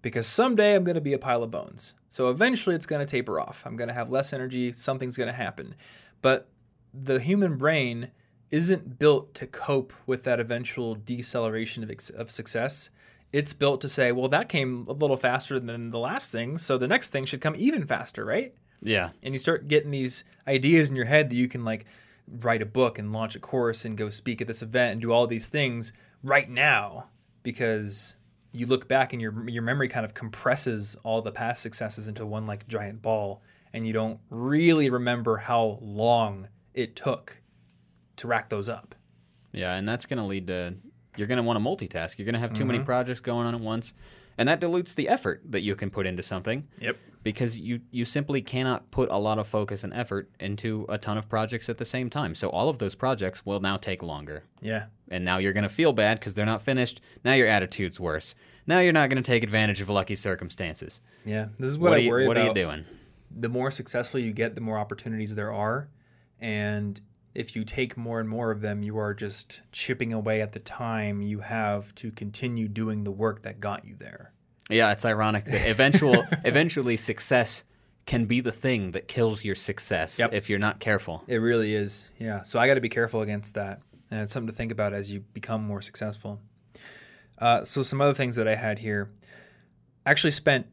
because someday I'm going to be a pile of bones. So eventually, it's going to taper off. I'm going to have less energy. Something's going to happen. But the human brain isn't built to cope with that eventual deceleration of, of success. It's built to say, well, that came a little faster than the last thing, so the next thing should come even faster, right? Yeah. And you start getting these ideas in your head that you can like write a book and launch a course and go speak at this event and do all these things right now because you look back and your your memory kind of compresses all the past successes into one like giant ball and you don't really remember how long it took to rack those up. Yeah, and that's going to lead to you're going to want to multitask. You're going to have too mm-hmm. many projects going on at once, and that dilutes the effort that you can put into something. Yep. Because you you simply cannot put a lot of focus and effort into a ton of projects at the same time. So all of those projects will now take longer. Yeah. And now you're going to feel bad because they're not finished. Now your attitude's worse. Now you're not going to take advantage of lucky circumstances. Yeah. This is what, what I you, worry what about. What are you doing? The more successful you get, the more opportunities there are. And if you take more and more of them, you are just chipping away at the time you have to continue doing the work that got you there. Yeah, it's ironic that eventual eventually success can be the thing that kills your success yep. if you're not careful. It really is. Yeah. So I got to be careful against that. And it's something to think about as you become more successful. Uh, so some other things that I had here. I actually spent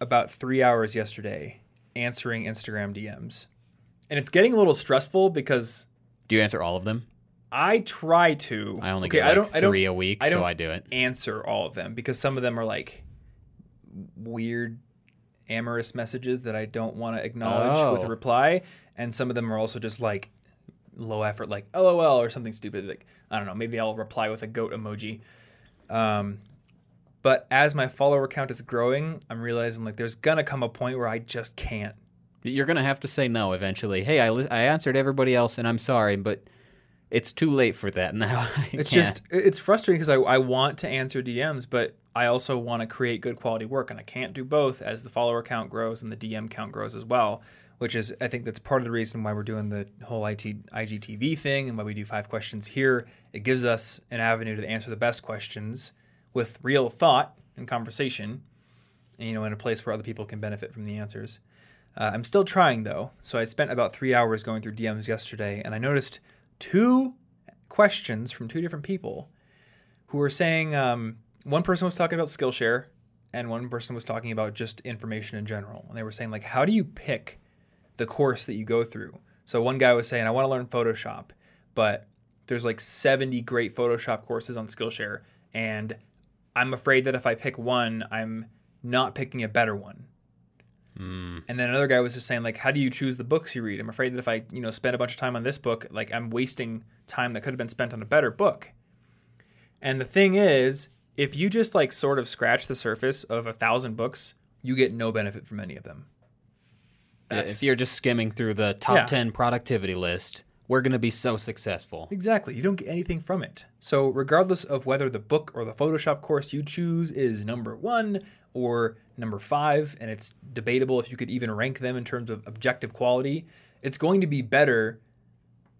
about three hours yesterday answering Instagram DMs. And it's getting a little stressful because do you answer all of them? I try to. I only okay, get like I don't, three I don't, a week, I so I do it. Answer all of them because some of them are like weird, amorous messages that I don't want to acknowledge oh. with a reply, and some of them are also just like low effort, like LOL or something stupid. Like I don't know, maybe I'll reply with a goat emoji. Um, but as my follower count is growing, I'm realizing like there's gonna come a point where I just can't you're to have to say no eventually. Hey, I, li- I answered everybody else and I'm sorry, but it's too late for that now. it's just, it's frustrating because I, I want to answer DMs, but I also want to create good quality work and I can't do both as the follower count grows and the DM count grows as well, which is, I think that's part of the reason why we're doing the whole IT, IGTV thing and why we do five questions here. It gives us an avenue to answer the best questions with real thought and conversation, and, you know, in a place where other people can benefit from the answers. Uh, I'm still trying though, so I spent about three hours going through DMs yesterday, and I noticed two questions from two different people who were saying um, one person was talking about Skillshare, and one person was talking about just information in general. And they were saying like, how do you pick the course that you go through? So one guy was saying, I want to learn Photoshop, but there's like 70 great Photoshop courses on Skillshare, and I'm afraid that if I pick one, I'm not picking a better one. Mm. And then another guy was just saying like, how do you choose the books you read? I'm afraid that if I you know spend a bunch of time on this book, like I'm wasting time that could have been spent on a better book. And the thing is, if you just like sort of scratch the surface of a thousand books, you get no benefit from any of them. Yeah, if you're just skimming through the top Yeah. 10 productivity list, we're going to be so successful. Exactly. You don't get anything from it. So, regardless of whether the book or the Photoshop course you choose is number one or number five, and it's debatable if you could even rank them in terms of objective quality, it's going to be better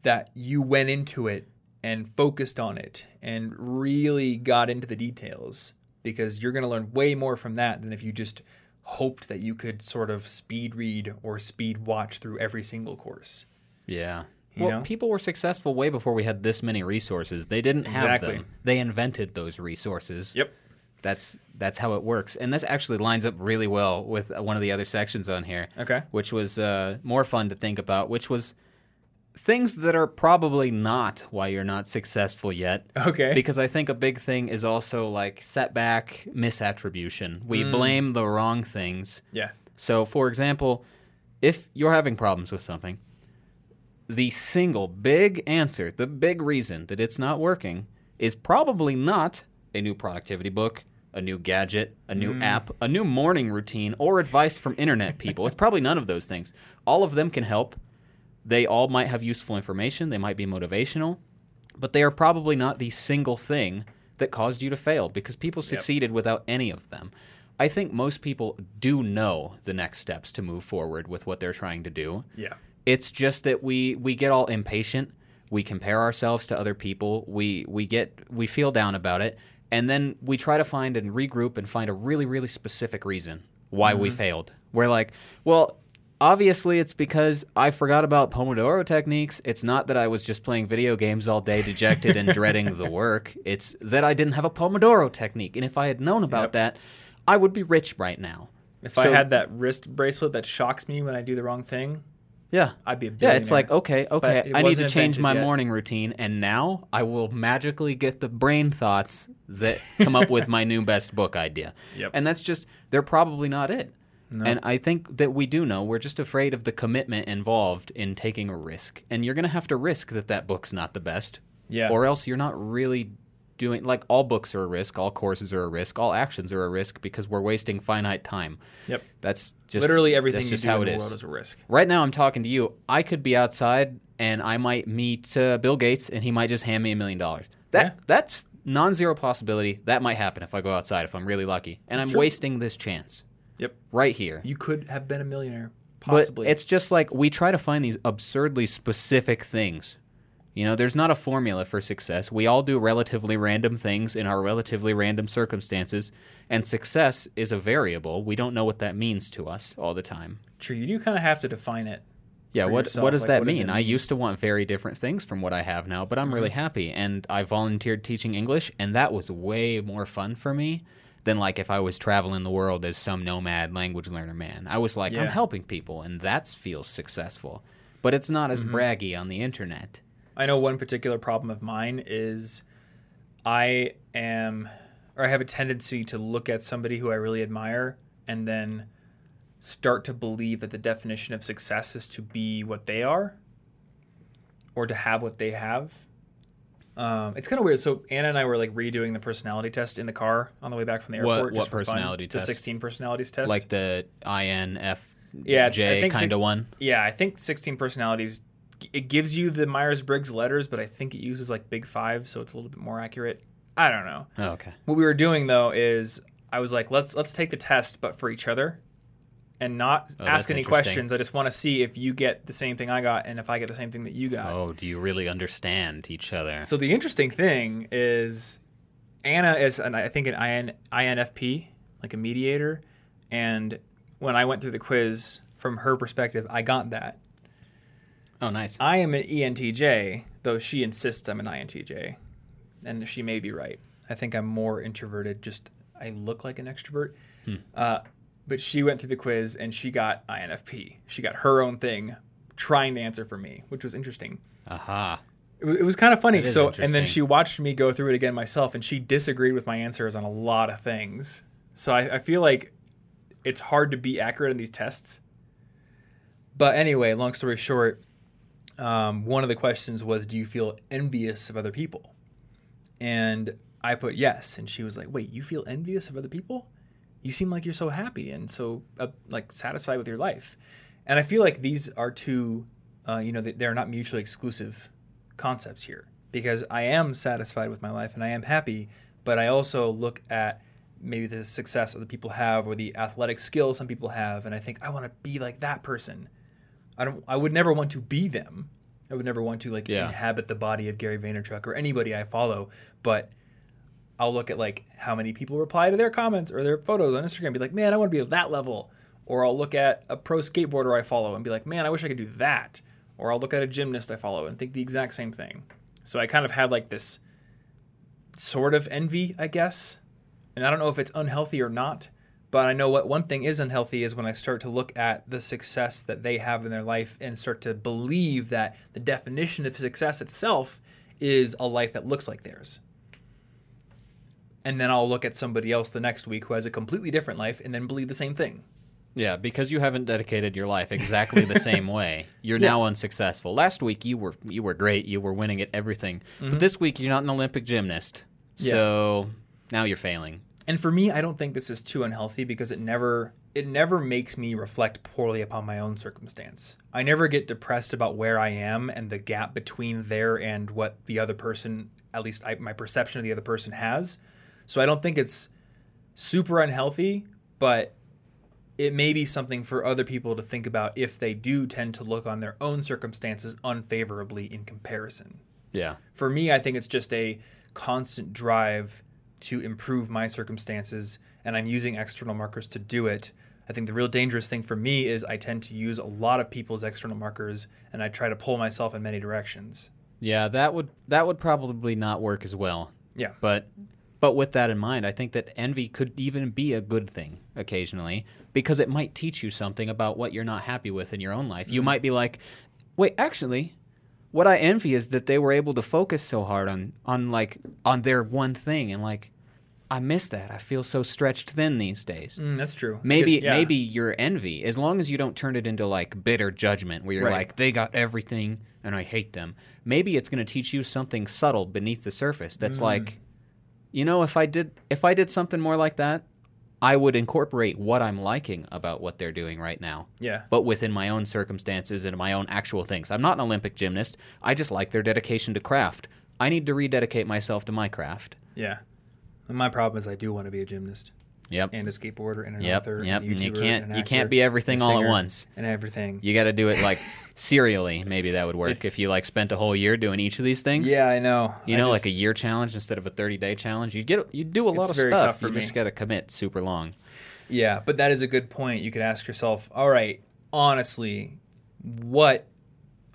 that you went into it and focused on it and really got into the details because you're going to learn way more from that than if you just hoped that you could sort of speed read or speed watch through every single course. Yeah. You well, know? people were successful way before we had this many resources. They didn't have Exactly. them. They invented those resources. Yep. That's that's how it works, and this actually lines up really well with uh, one of the other sections on here. Okay. which was uh, more fun to think about, which was things that are probably not why you're not successful yet. Okay. Because I think a big thing is also like setback misattribution. We Mm. blame the wrong things. yeah. So, for example, if you're having problems with something, the single big answer, the big reason that it's not working is probably not a new productivity book, a new gadget, a new hmm. app, a new morning routine, or advice from internet people. it's probably none of those things. All of them can help. They all might have useful information, they might be motivational, but they are probably not the single thing that caused you to fail because people succeeded without any of them. I think most people do know the next steps to move forward with what they're trying to do. Yeah. It's just that we we get all impatient. We compare ourselves to other people. We we get we feel down about it, and then we try to find and regroup and find a really really specific reason why we mm-hmm. failed. We're like, well, obviously it's because I forgot about Pomodoro techniques. It's not that I was just playing video games all day, dejected and dreading the work. It's that I didn't have a Pomodoro technique, and if I had known about Yep. that, I would be rich right now. If I had that wrist bracelet that shocks me when I do the wrong thing, Yeah. I'd be a Yeah, it's like okay, okay, I need to change my yet. morning routine, and now I will magically get the brain thoughts that come up with my new best book idea. Yep. And that's just they're probably not it. And I think that we do know we're just afraid of the commitment involved in taking a risk, and you're going to have to risk that that book's not the best. Yeah. Or else you're not really doing like all books are a risk, all courses are a risk, all actions are a risk because we're wasting finite time. Yep. That's just Literally everything that's you just how in it the is. world is a risk. Right now, I'm talking to you. I could be outside and I might meet uh, Bill Gates, and he might just hand me a million dollars. That Yeah. that's non-zero possibility. That might happen if I go outside if I'm really lucky, and I'm true. wasting this chance Yep. right here. You could have been a millionaire, possibly. But it's just like we try to find these absurdly specific things. You know, there's not a formula for success. We all do relatively random things in our relatively random circumstances, and success is a variable. We don't know what that means to us all the time. true. You do kind of have to define it. Yeah, what yourself. what does Like, that what does mean? I? Mm-hmm. used to want very different things from what I have now, but I'm really happy and I volunteered teaching English and that was way more fun for me than like if I was traveling the world as some nomad language learner man. I was like I'm helping people and that feels successful. But it's not Mm-hmm. as braggy on the internet. I know one particular problem of mine is I am, or I have a tendency to look at somebody who I really admire and then start to believe that the definition of success is to be what they are or to have what they have. Um, it's kind of weird. So Anna and I were like redoing the personality test in the car on the way back from the airport. what just for fun. personality test? The 16 personalities test. Like the INFJ Yeah, kind of one. Yeah, I think 16 personalities. It gives you the Myers Briggs letters, but I think it uses like Big Five, so it's a little bit more accurate. I don't know. Oh, okay. What we were doing though is I was like, let's let's take the test, but for each other, and not Oh, ask any questions. I just want to see if you get the same thing I got, and if I get the same thing that you got. Oh, do you really understand each other? So the interesting thing is, Anna is, an, I think, an IN, INFP, like a mediator. And when I went through the quiz, from her perspective, I got that. Oh, nice. I am an ENTJ, though she insists I'm an INTJ. And she may be right. I think I'm more introverted, just I look like an extrovert. Uh, but she went through the quiz and she got INFP. She got her own thing trying to answer for me, which was interesting. Aha. It was, it was kind of funny. So, and then she watched me go through it again myself, and she disagreed with my answers on a lot of things. So I, I feel like it's hard to be accurate in these tests. But anyway, long story short, um, one of the questions was, "Do you feel envious of other people?" And I put yes, and she was like, "Wait, you feel envious of other people?" you seem like you're so happy and so uh, like satisfied with your life. And I feel like these are two, uh, you know, they- they're not mutually exclusive concepts here because I am satisfied with my life and I am happy, but I also look at maybe the success other people have or the athletic skills some people have, and I think I want to be like that person. I don't. I would never want to be them. I would never want to like Yeah. inhabit the body of Gary Vaynerchuk or anybody I follow, but I'll look at like how many people reply to their comments or their photos on Instagram and be like, man, I want to be at that level. Or I'll look at a pro skateboarder I follow and be like, man, I wish I could do that. Or I'll look at a gymnast I follow and think the exact same thing. So I kind of have like this sort of envy, I guess. And I don't know if it's unhealthy or not, but I know what one thing is unhealthy is when I start to look at the success that they have in their life and start to believe that the definition of success itself is a life that looks like theirs. And then I'll look at somebody else the next week who has a completely different life and then believe the same thing. Yeah, because you haven't dedicated your life exactly the same way. You're now unsuccessful. Last week you were you were great. You were winning at everything. But mm-hmm. this week you're not an Olympic gymnast. Yeah. So now you're failing. And for me, I don't think this is too unhealthy because it never it never makes me reflect poorly upon my own circumstance. I never get depressed about where I am and the gap between there and what the other person, at least I, my perception of the other person has. So I don't think it's super unhealthy, but it may be something for other people to think about if they do tend to look on their own circumstances unfavorably in comparison Yeah. for me, I think it's just a constant drive to improve my circumstances, and I'm using external markers to do it. I think the real dangerous thing for me is I tend to use a lot of people's external markers, and I try to pull myself in many directions. Yeah, that would that would probably not work as well. Yeah. But but with that in mind, I think that envy could even be a good thing occasionally because it might teach you something about what you're not happy with in your own life. You mm-hmm. might be like, "Wait, actually, what I envy is that they were able to focus so hard on on like on their one thing and like I miss that. I feel so stretched thin these days." Mm, that's true. Maybe Because, yeah. maybe your envy, as long as you don't turn it into like bitter judgment, where you're Right. like they got everything and I hate them. Maybe it's going to teach you something subtle beneath the surface. That's Mm. like, you know, if I did if I did something more like that, I would incorporate what I'm liking about what they're doing right now. Yeah. But within my own circumstances and my own actual things. I'm not an Olympic gymnast. I just like their dedication to craft. I need to rededicate myself to my craft. Yeah. And my problem is I do want to be a gymnast Yep. and a skateboarder and an Yep. author Yep. and And you can't and an you can't be everything all at once. and everything. You got to do it like serially. Maybe that would work It's- if you like spent a whole year doing each of these things. Yeah, I know. You I know, just- like a year challenge instead of a 30 day challenge. You get you do a lot It's of very stuff. you just got to commit super long. Yeah, but that is a good point. You could ask yourself, all right, honestly, what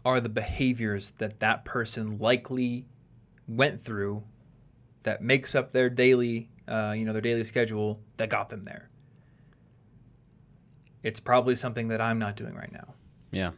are the behaviors that that person likely went through that makes up their daily, uh, you know, their daily schedule that got them there? It's probably something that I'm not doing right now. Yeah.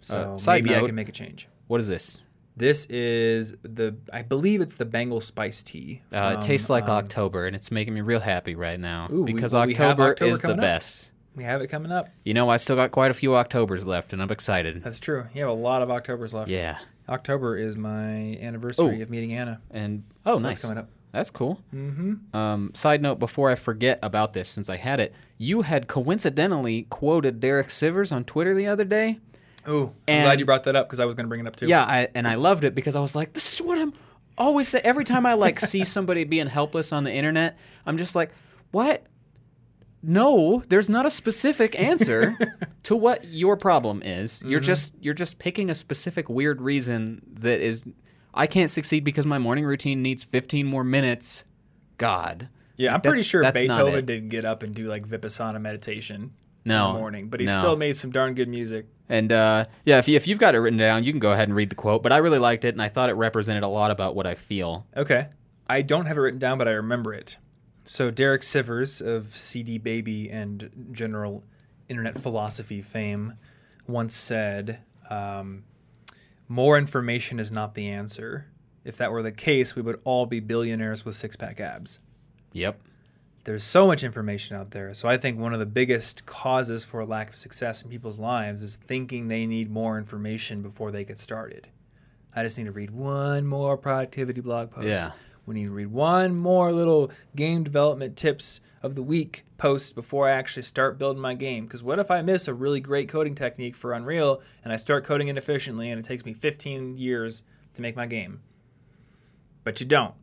So Uh, maybe I can make a change. What is this? This is the, I believe it's the Bengal spice tea. Uh, it tastes like um, October, and it's making me real happy right now Ooh, because we October, October is the up. best. We have it coming up. You know, I still got quite a few Octobers left, and I'm excited. That's true. You have a lot of Octobers left. Yeah. October is my anniversary Oh. of meeting Anna. And oh, So nice. That's coming up. That's cool. Mm-hmm. Um, side note, before I forget about this, since I had it, you had coincidentally quoted Derek Sivers on Twitter the other day. Oh, I'm glad you brought that up because I was going to bring it up too. Yeah, I, and I loved it because I was like, this is what I'm always say. Every time I like see somebody being helpless on the internet, I'm just like, what? No, there's not a specific answer to what your problem is. You're Mm-hmm. just you're just picking a specific weird reason that is I can't succeed because my morning routine needs 15 more minutes. God. Yeah, I'm pretty sure Beethoven didn't get up and do like Vipassana meditation No. in the morning, but he no. still made some darn good music. And uh, yeah, if, you, if you've got it written down, you can go ahead and read the quote. But I really liked it, and I thought it represented a lot about what I feel. Okay. I don't have it written down, but I remember it. So Derek Sivers of CD Baby and general internet philosophy fame once said, um, "More information is not the answer. If that were the case, we would all be billionaires with six-pack abs." Yep. There's so much information out there. So I think one of the biggest causes for lack of success in people's lives is thinking they need more information before they get started. I just need to read one more productivity blog post. Yeah. We need to read one more little game development tips of the week post before I actually start building my game. Because what if I miss a really great coding technique for Unreal and I start coding inefficiently and it takes me 15 years to make my game? But you don't.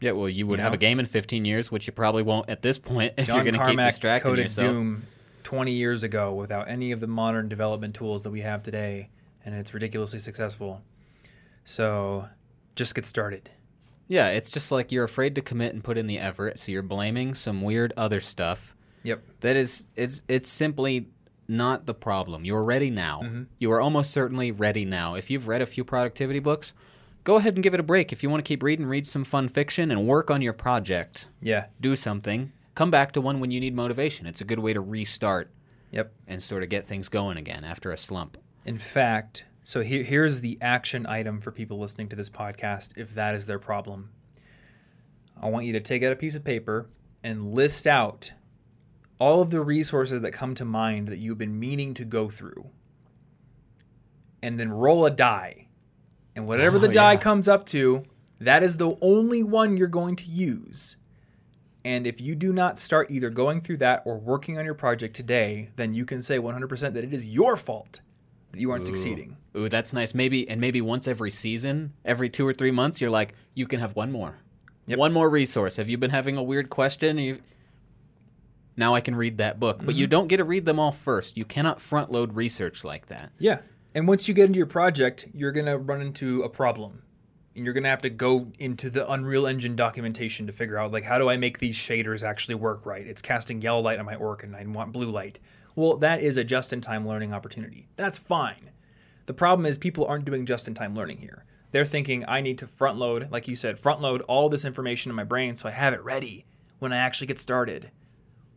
Yeah, well, you would You have know? a game in 15 years, which you probably won't at this point if John you're going to keep distracting coded yourself. Doom 20 years ago without any of the modern development tools that we have today, and it's ridiculously successful. So just get started. Yeah, it's just like you're afraid to commit and put in the effort, so you're blaming some weird other stuff. Yep. That is, it's it's simply not the problem. You're ready now. Mm-hmm. You are almost certainly ready now. If you've read a few productivity books, go ahead and give it a break. If you want to keep reading, read some fun fiction and work on your project. Yeah. Do something. Come back to one when you need motivation. It's a good way to restart Yep. and sort of get things going again after a slump. In fact, so here, here's the action item for people listening to this podcast if that is their problem. I want you to take out a piece of paper and list out all of the resources that come to mind that you've been meaning to go through. And then roll a die. And whatever the Oh, die yeah. comes up to, that is the only one you're going to use. And if you do not start either going through that or working on your project today, then you can say 100% that it is your fault that you aren't succeeding. Ooh, that's nice. Maybe and maybe once every season, every two or three months, you're like, you can have one more, Yep. one more resource. Have you been having a weird question? You now I can read that book, but Mm-hmm. you don't get to read them all first. You cannot front load research like that. Yeah. And once you get into your project, you're going to run into a problem. And you're going to have to go into the Unreal Engine documentation to figure out like how do I make these shaders actually work right? It's casting yellow light on my orc and I want blue light. Well, that is a just-in-time learning opportunity. That's fine. The problem is people aren't doing just-in-time learning here. They're thinking I need to front load, like you said, front load all this information in my brain so I have it ready when I actually get started.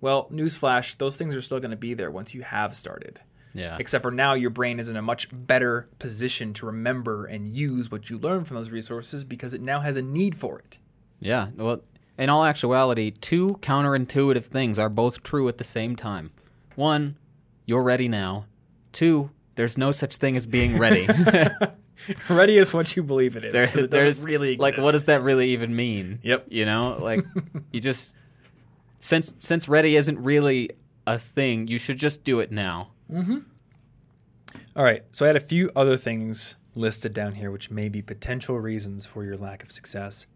Well, newsflash, those things are still going to be there once you have started. Yeah. Except for now, your brain is in a much better position to remember and use what you learn from those resources because it now has a need for it. Yeah. Well, in all actuality, two counterintuitive things are both true at the same time. One, you're ready now. Two, there's no such thing as being ready. Ready is what you believe it is. There- it there's really exist. like, what does that really even mean? Yep. You know, like you just since since ready isn't really a thing, you should just do it now. All right. So I had a few other things listed down here, which may be potential reasons for your lack of success.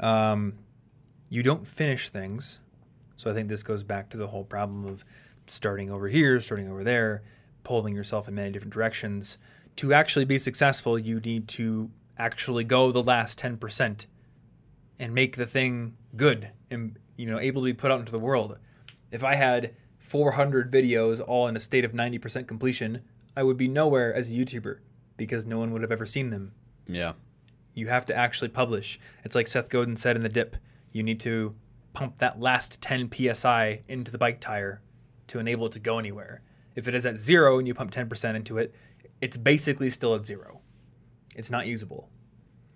Um, you don't finish things. So I think this goes back to the whole problem of starting over here, starting over there, pulling yourself in many different directions. To actually be successful, you need to actually go the last 10% and make the thing good and you know able to be put out into the world. If I had 400 videos all in a state of 90% completion, I would be nowhere as a YouTuber because no one would have ever seen them. Yeah. You have to actually publish. It's like Seth Godin said in the dip. You need to pump that last 10 psi into the bike tire to enable it to go anywhere. If it is at zero and you pump 10% into it, it's basically still at zero. It's not usable.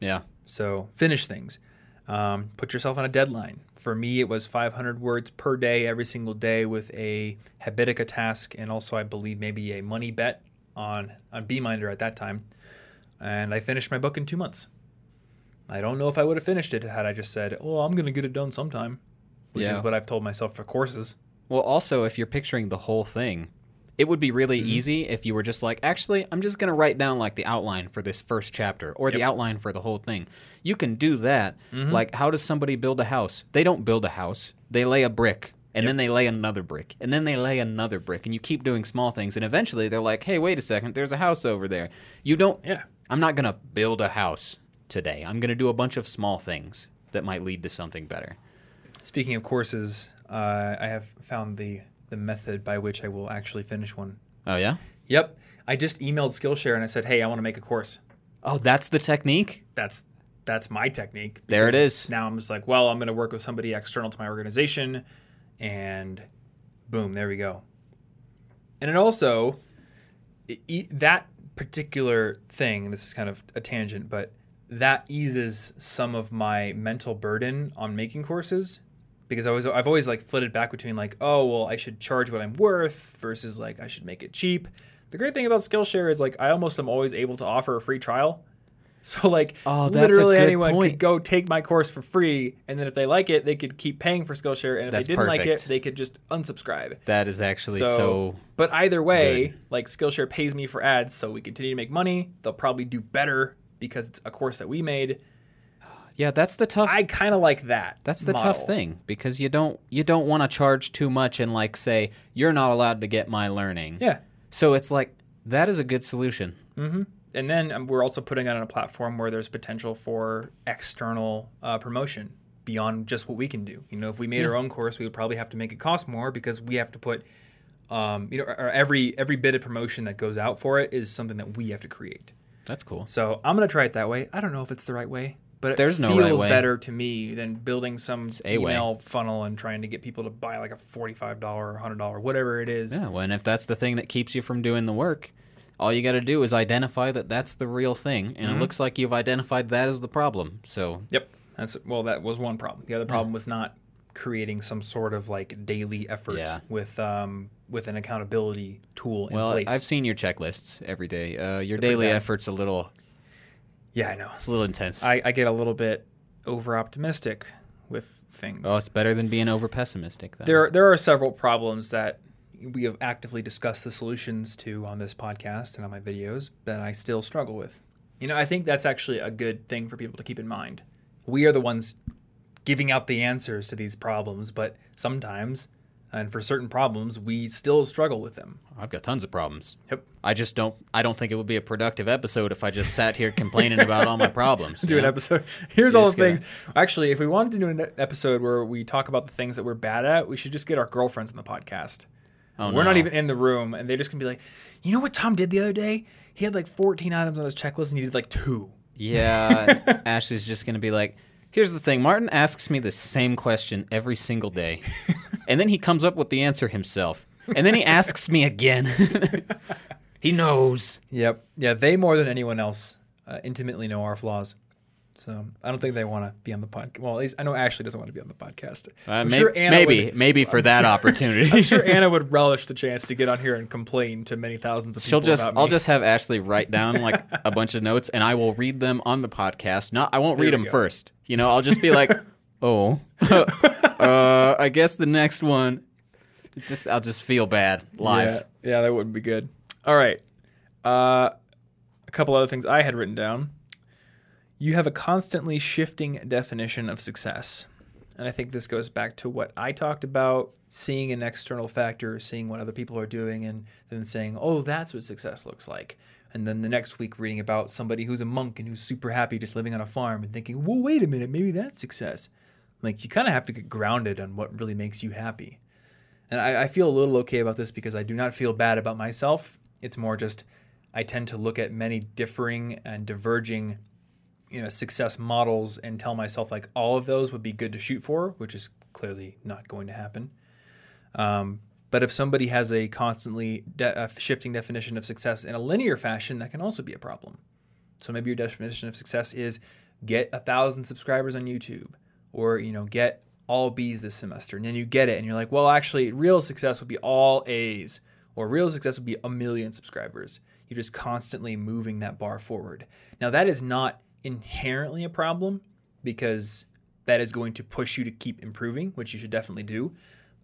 Yeah. So finish things. Um, put yourself on a deadline. For me, it was 500 words per day, every single day, with a Habitica task, and also I believe maybe a money bet on on Beeminder at that time. And I finished my book in two months. I don't know if I would have finished it had I just said, "Oh, I'm going to get it done sometime," which Yeah. is what I've told myself for courses. Well, also, if you're picturing the whole thing, it would be really Mm-hmm. easy if you were just like, actually, I'm just going to write down like the outline for this first chapter or the outline for the whole thing. You can do that. Mm-hmm. Like, how does somebody build a house? They don't build a house, they lay a brick. And then they lay another brick, and then they lay another brick, and you keep doing small things, and eventually they're like, "Hey, wait a second, there's a house over there." You don't. Yeah. I'm not gonna build a house today. I'm gonna do a bunch of small things that might lead to something better. Speaking of courses, uh, I have found the the method by which I will actually finish one. Oh yeah. Yep. I just emailed Skillshare and I said, "Hey, I want to make a course." Oh, that's the technique. That's that's my technique. There it is. Now I'm just like, well, I'm going to work with somebody external to my organization, and boom, there we go. And it also it, that particular thing. This is kind of a tangent, but that eases some of my mental burden on making courses because I was I've always like flitted back between like, oh well, I should charge what I'm worth versus like I should make it cheap. The great thing about Skillshare is like I almost am always able to offer a free trial. So like Oh, literally anyone point. could go take my course for free, and then if they like it, they could keep paying for Skillshare, and if That's they didn't like it, they could just unsubscribe. That is actually So, so. but either way, like Skillshare pays me for ads, so we continue to make money. They'll probably do better because it's a course that we made. Yeah, that's the tough. I kind of like that. That's the model. tough thing because you don't you don't want to charge too much and like say you're not allowed to get my learning. Yeah. So it's like that is a good solution. And then um, we're also putting it on a platform where there's potential for external uh, promotion beyond just what we can do. You know, if we made our own course, we would probably have to make it cost more because we have to put, um, you know, or every every bit of promotion that goes out for it is something that we have to create. That's cool. So I'm gonna try it that way. I don't know if it's the right way, but it There's no feels right way. better to me than building some way. email funnel and trying to get people to buy like a forty-five dollar or hundred dollar, whatever it is. Yeah, well, and if that's the thing that keeps you from doing the work, all you got to do is identify that that's the real thing, and it looks like you've identified that as the problem. So Yep. That's well, that was one problem. The other problem was not creating some sort of like daily effort Yeah. with um with an accountability tool in well, place. I've seen your checklists every day. Uh, your pretty daily effort's a little yeah, I know. it's a little intense. I, I get a little bit over optimistic with things. oh, it's better than being over pessimistic. Then. there there are several problems that we have actively discussed the solutions to on this podcast and on my videos that I still struggle with. You know, I think that's actually a good thing for people to keep in mind. We are the ones giving out the answers to these problems, but sometimes and for certain problems we still struggle with them. I've got tons of problems. Yep. I just don't. I don't think it would be a productive episode if I just sat here complaining about all my problems. do you an know? episode. Here's all the things. Actually, if we wanted to do an episode where we talk about the things that we're bad at, we should just get our girlfriends on the podcast. Oh, we're not even in the room, and they're just gonna be like, "You know what Tom did the other day? He had like 14 items on his checklist, and he did like two. Yeah, Ashley's just gonna be like, "Here's the thing. Martin asks me the same question every single day, and then he comes up with the answer himself, and then he asks me again. he knows. Yep. Yeah, they more than anyone else uh, intimately know our flaws. So I don't think they want to be on the podcast. Well, at least I know Ashley doesn't want to be on the podcast. Uh, I'm may- sure Anna maybe, would- maybe for that opportunity. I'm sure Anna would relish the chance to get on here and complain to many thousands of people She'll just. I'll just have Ashley write down like a bunch of notes, and I will read them on the podcast. Not, I won't read them go. first. You know, I'll just be like, "Oh, uh, I guess the next one." It's just, I'll just feel bad live. Yeah, yeah, that wouldn't be good. All right. Uh, a couple other things I had written down. You have a constantly shifting definition of success. And I think this goes back to what I talked about seeing an external factor, seeing what other people are doing, and then saying, oh, that's what success looks like. And then the next week, reading about somebody who's a monk and who's super happy just living on a farm and thinking, well, wait a minute, maybe that's success. Like, you kind of have to get grounded on what really makes you happy. And I, I feel a little okay about this because I do not feel bad about myself. It's more just I tend to look at many differing and diverging, you know, success models and tell myself like all of those would be good to shoot for, which is clearly not going to happen. Um, but if somebody has a constantly de- a shifting definition of success in a linear fashion, that can also be a problem. So maybe your definition of success is get a thousand subscribers on YouTube, or you know, get all B's this semester, and then you get it, and you're like, well, actually, real success would be all A's, or real success would be a million subscribers. You're just constantly moving that bar forward. Now, that is not inherently a problem because that is going to push you to keep improving, which you should definitely do.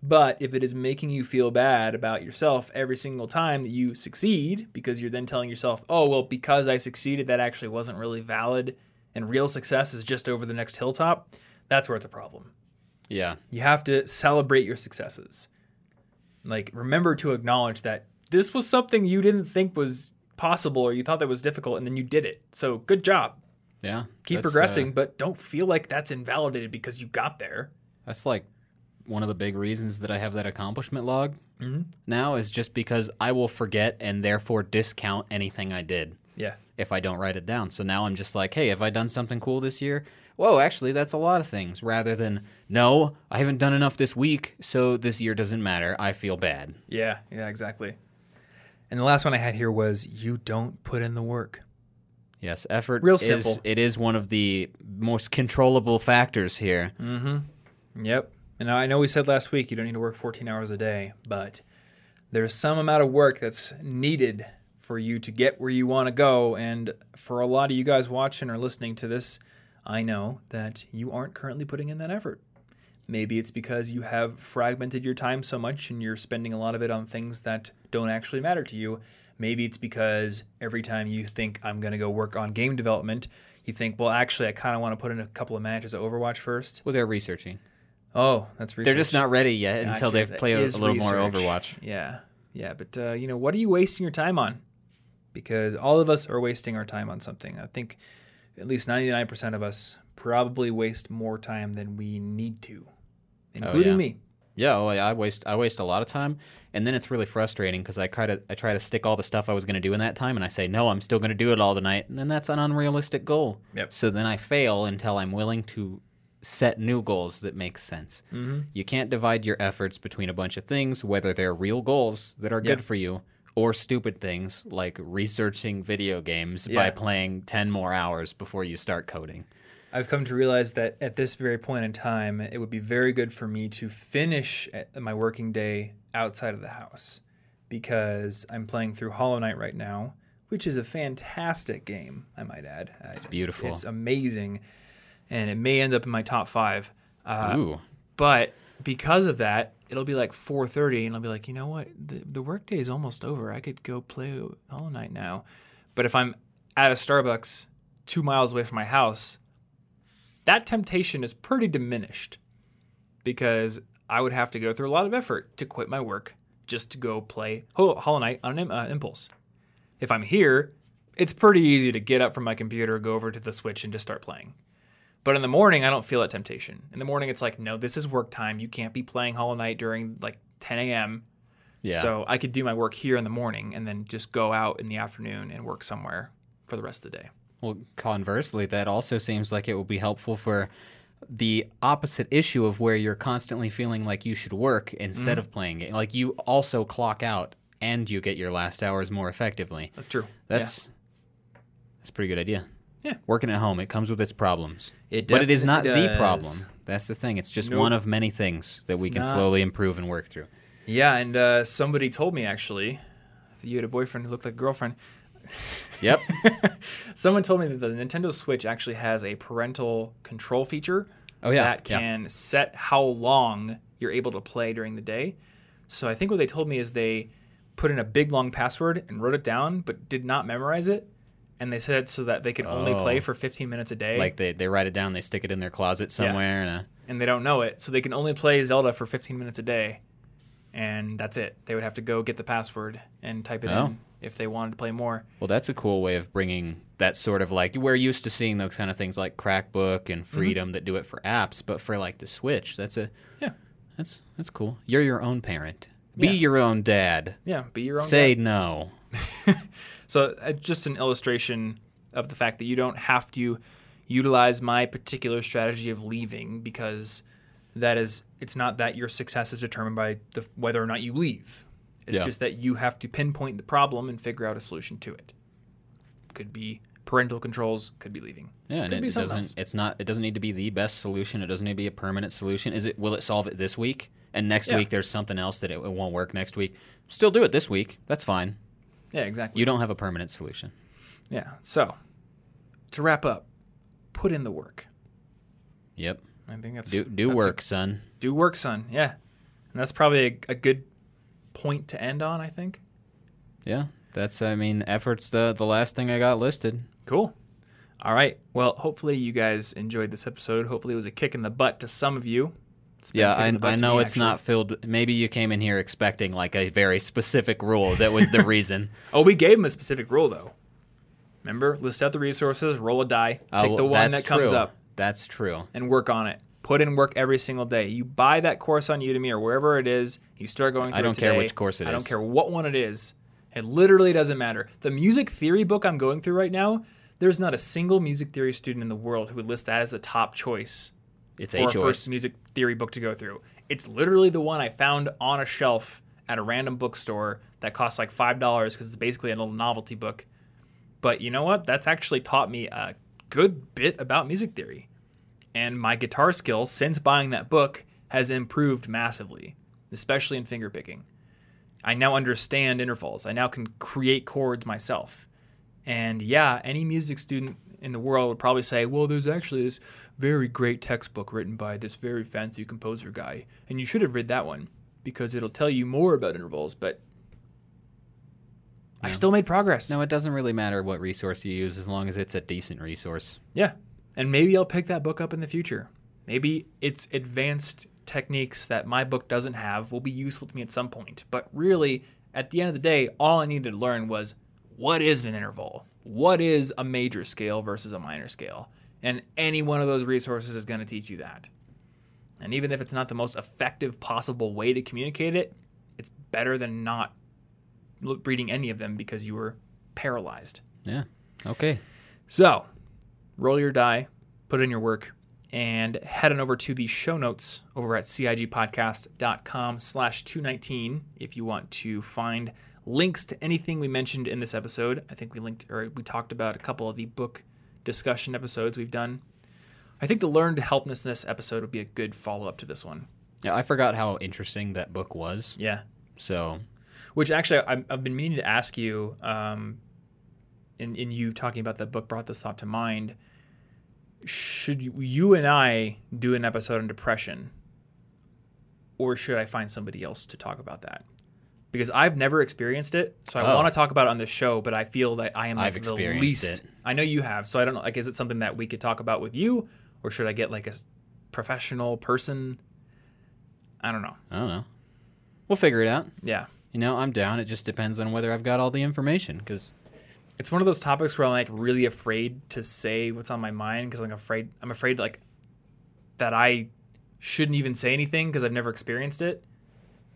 But if it is making you feel bad about yourself every single time that you succeed, because you're then telling yourself, oh, well, because I succeeded, that actually wasn't really valid, and real success is just over the next hilltop, that's where it's a problem. Yeah. You have to celebrate your successes. Like, remember to acknowledge that this was something you didn't think was possible or you thought that was difficult, and then you did it. So, good job. Yeah. Keep uh, progressing, but don't feel like that's invalidated because you got there. That's like one of the big reasons that I have that accomplishment log Mm-hmm. now is just because I will forget and therefore discount anything I did Yeah. if I don't write it down. So now I'm just like, hey, have I done something cool this year? Whoa, actually, that's a lot of things. Rather than, no, I haven't done enough this week, so this year doesn't matter. I feel bad. Yeah, yeah, exactly. And the last one I had here was you don't put in the work. Yes, effort Real is simple. it is one of the most controllable factors here. Mm-hmm. Yep. And I know we said last week you don't need to work 14 hours a day, but there's some amount of work that's needed for you to get where you want to go. And for a lot of you guys watching or listening to this, I know that you aren't currently putting in that effort. Maybe it's because you have fragmented your time so much and you're spending a lot of it on things that don't actually matter to you. Maybe it's because every time you think I'm going to go work on game development, you think, well, actually, I kind of want to put in a couple of matches of Overwatch first. Well, they're researching. Oh, that's research. They're just not ready yet Gotcha, until they've played a, little more. Overwatch. Yeah, yeah, but uh, you know, what are you wasting your time on? Because all of us are wasting our time on something. I think at least ninety nine percent of us probably waste more time than we need to, including yeah. me. Yeah, well, I waste I waste a lot of time, and then it's really frustrating because I try to I try to stick all the stuff I was going to do in that time, and I say no, I'm still going to do it all tonight, and then that's an unrealistic goal. Yep. So then I fail until I'm willing to set new goals that make sense. Mm-hmm. You can't divide your efforts between a bunch of things, whether they're real goals that are Yeah. good for you or stupid things like researching video games Yeah. by playing 10 more hours before you start coding. I've come to realize that at this very point in time, it would be very good for me to finish my working day outside of the house because I'm playing through Hollow Knight right now, which is a fantastic game, I might add. It's beautiful. It's amazing, and it may end up in my top five. Uh, Ooh. but because of that, it'll be like 4:30, and I'll be like, you know what? The the workday is almost over. I could go play Hollow Knight now. But if I'm at a Starbucks two miles away from my house, that temptation is pretty diminished because I would have to go through a lot of effort to quit my work just to go play Ho- Hollow Knight on an uh, impulse. If I'm here, it's pretty easy to get up from my computer, go over to the Switch, and just start playing. But in the morning, I don't feel that temptation. In the morning, it's like, no, this is work time. You can't be playing Hollow Knight during like 10 a.m. Yeah. So I could do my work here in the morning and then just go out in the afternoon and work somewhere for the rest of the day. Well, conversely, that also seems like it will be helpful for the opposite issue of where you're constantly feeling like you should work instead mm-hmm. of playing it. Like you also clock out and you get your last hours more effectively. That's true. That's that's a pretty good idea. Yeah. Working at home, it comes with its problems. It but it is not definitely the problem. That's the thing. It's just Nope. one of many things that we can not. slowly improve and work through. Yeah, and uh, somebody told me actually that you had a boyfriend who looked like a girlfriend. Yep. Someone told me that the Nintendo Switch actually has a parental control feature Oh, yeah, that yeah. can set how long you're able to play during the day. So I think what they told me is they put in a big long password and wrote it down, but did not memorize it. And they said it so that they could only play Oh. for 15 minutes a day. like they, they write it down, they stick it in their closet somewhere, and uh, and they don't know it, so they can only play Zelda for 15 minutes a day, and that's it. They would have to go get the password and type it Oh. in if they wanted to play more. Well, that's a cool way of bringing that sort of like we're used to seeing those kind of things like Crackbook and Freedom that do it for apps, but for like the Switch, that's a Yeah, that's that's cool. You're your own parent. Be Yeah. your own dad. yeah. Be your own. Say guy. So uh, just an illustration of the fact that you don't have to utilize my particular strategy of leaving because that is it's not that your success is determined by the whether or not you leave. It's Yeah. just that you have to pinpoint the problem and figure out a solution to it. Could be parental controls, could be leaving. Yeah, and it, be it doesn't. else. It's not. It doesn't need to be the best solution. It doesn't need to be a permanent solution. Is it? Will it solve it this week? And next Yeah. week there's something else that it, it won't work next week. Still do it this week. That's fine. Yeah, exactly. You don't have a permanent solution. Yeah. So, to wrap up, put in the work. Yep. I think that's Do do that's a- work, son. do work, son. Yeah, and that's probably a, a good point to end on. I think. Yeah. That's. I mean, efforts. The the last thing I got listed. Cool. All right. Well, hopefully you guys enjoyed this episode. Hopefully it was a kick in the butt to some of you. Yeah, I, in the butt I know it's actually. not filled. Maybe you came in here expecting like a very specific rule that was the reason. Oh, we gave him a specific rule though. Remember, list out the resources, roll a die, pick Oh, the one that comes true. up, That's true. and work on it. Put in work every single day. You buy that course on Udemy or wherever it is. You start going through I don't care today. which course it I don't care what one it is. It literally doesn't matter. The music theory book I'm going through right now, there's not a single music theory student in the world who would list that as the top choice It's for a a choice. first music theory book to go through. It's literally the one I found on a shelf at a random bookstore that costs like five dollars because it's basically a little novelty book. But you know what? That's actually taught me a good bit about music theory. And my guitar skill since buying that book has improved massively, especially in finger picking. I now understand intervals. I now can create chords myself. And yeah, any music student in the world would probably say, well, there's actually this very great textbook written by this very fancy composer guy. And you should have read that one because it'll tell you more about intervals. But I still made progress. No, it doesn't really matter what resource you use as long as it's a decent resource. Yeah. And maybe I'll pick that book up in the future. Maybe its advanced techniques that my book doesn't have will be useful to me at some point. But really, at the end of the day, all I needed to learn was what is an interval? What is a major scale versus a minor scale? And any one of those resources is going to teach you that. And even if it's not the most effective possible way to communicate it, it's better than not reading any of them because you were paralyzed. Yeah. Okay. So, roll your die, put in your work, and head on over to the show notes over at cigpodcast.com slash 219 if you want to find links to anything we mentioned in this episode. I think we linked or we talked about a couple of the book discussion episodes we've done. I think the learned helplessness episode would be a good follow up to this one. Yeah, I forgot how interesting that book was. Yeah. So, Which actually, I- I've been meaning to ask you, um, in, in you talking about that book brought this thought to mind. Should you, you and I do an episode on depression, or should I find somebody else to talk about that? Because I've never experienced it, so I Oh. want to talk about it on this show. But I feel that I am like I've the least. it. I know you have, so I don't know. Like, is it something that we could talk about with you, or should I get like a professional person? I don't know. I don't know. We'll figure it out. Yeah. You know, I'm down. It just depends on whether I've got all the information because it's one of those topics where I'm like really afraid to say what's on my mind because I'm afraid I'm afraid like that I shouldn't even say anything because I've never experienced it,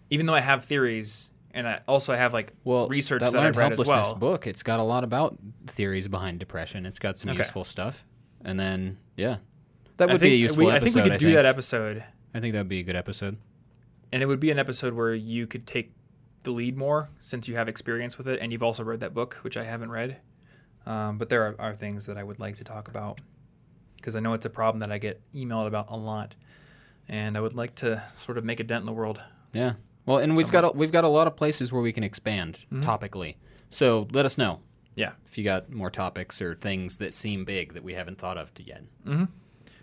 even though I have theories and I also have like well, research that, that, I've read as well. book. It's got a lot about theories behind depression. It's got some Okay. useful stuff, and then yeah, that I would think be a useful we, episode. I think we could do that episode, I think that would be a good episode. and it would be an episode where you could take the lead more since you have experience with it and you've also read that book, which I haven't read. Um, but there are, are things that I would like to talk about because I know it's a problem that I get emailed about a lot, and I would like to sort of make a dent in the world. Yeah. Well, and we've got a, we've got a lot of places where we can expand Mm-hmm. topically. So let us know Yeah. if you got more topics or things that seem big that we haven't thought of yet.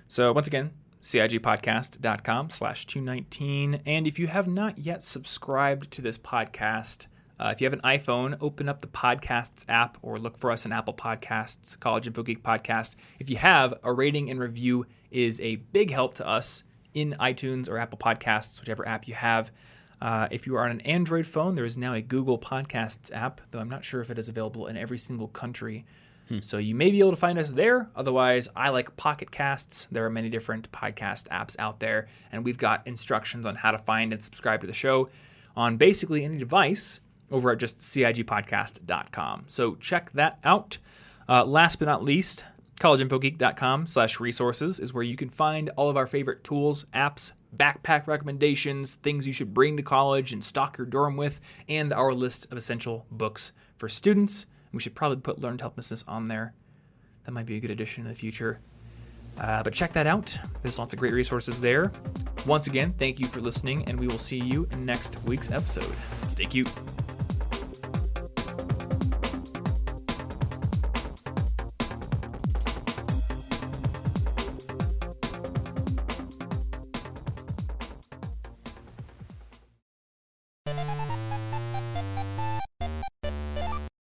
So once again, cigpodcast.com slash 219. And if you have not yet subscribed to this podcast, uh, if you have an iPhone, open up the Podcasts app or look for us in Apple Podcasts, College Info Geek Podcast. If you have, a rating and review is a big help to us in iTunes or Apple Podcasts, whichever app you have. Uh, if you are on an Android phone, there is now a Google Podcasts app, though I'm not sure if it is available in every single country. So you may be able to find us there. Otherwise, I like Pocket Casts. There are many different podcast apps out there, and we've got instructions on how to find and subscribe to the show on basically any device over at just cigpodcast.com. So check that out. Uh, last but not least, collegeinfogeek.com slash resources is where you can find all of our favorite tools, apps, backpack recommendations, things you should bring to college and stock your dorm with, and our list of essential books for students. We should probably put learned helplessness on there. That might be a good addition in the future. Uh, but check that out. There's lots of great resources there. Once again, thank you for listening, and we will see you in next week's episode. Stay cute.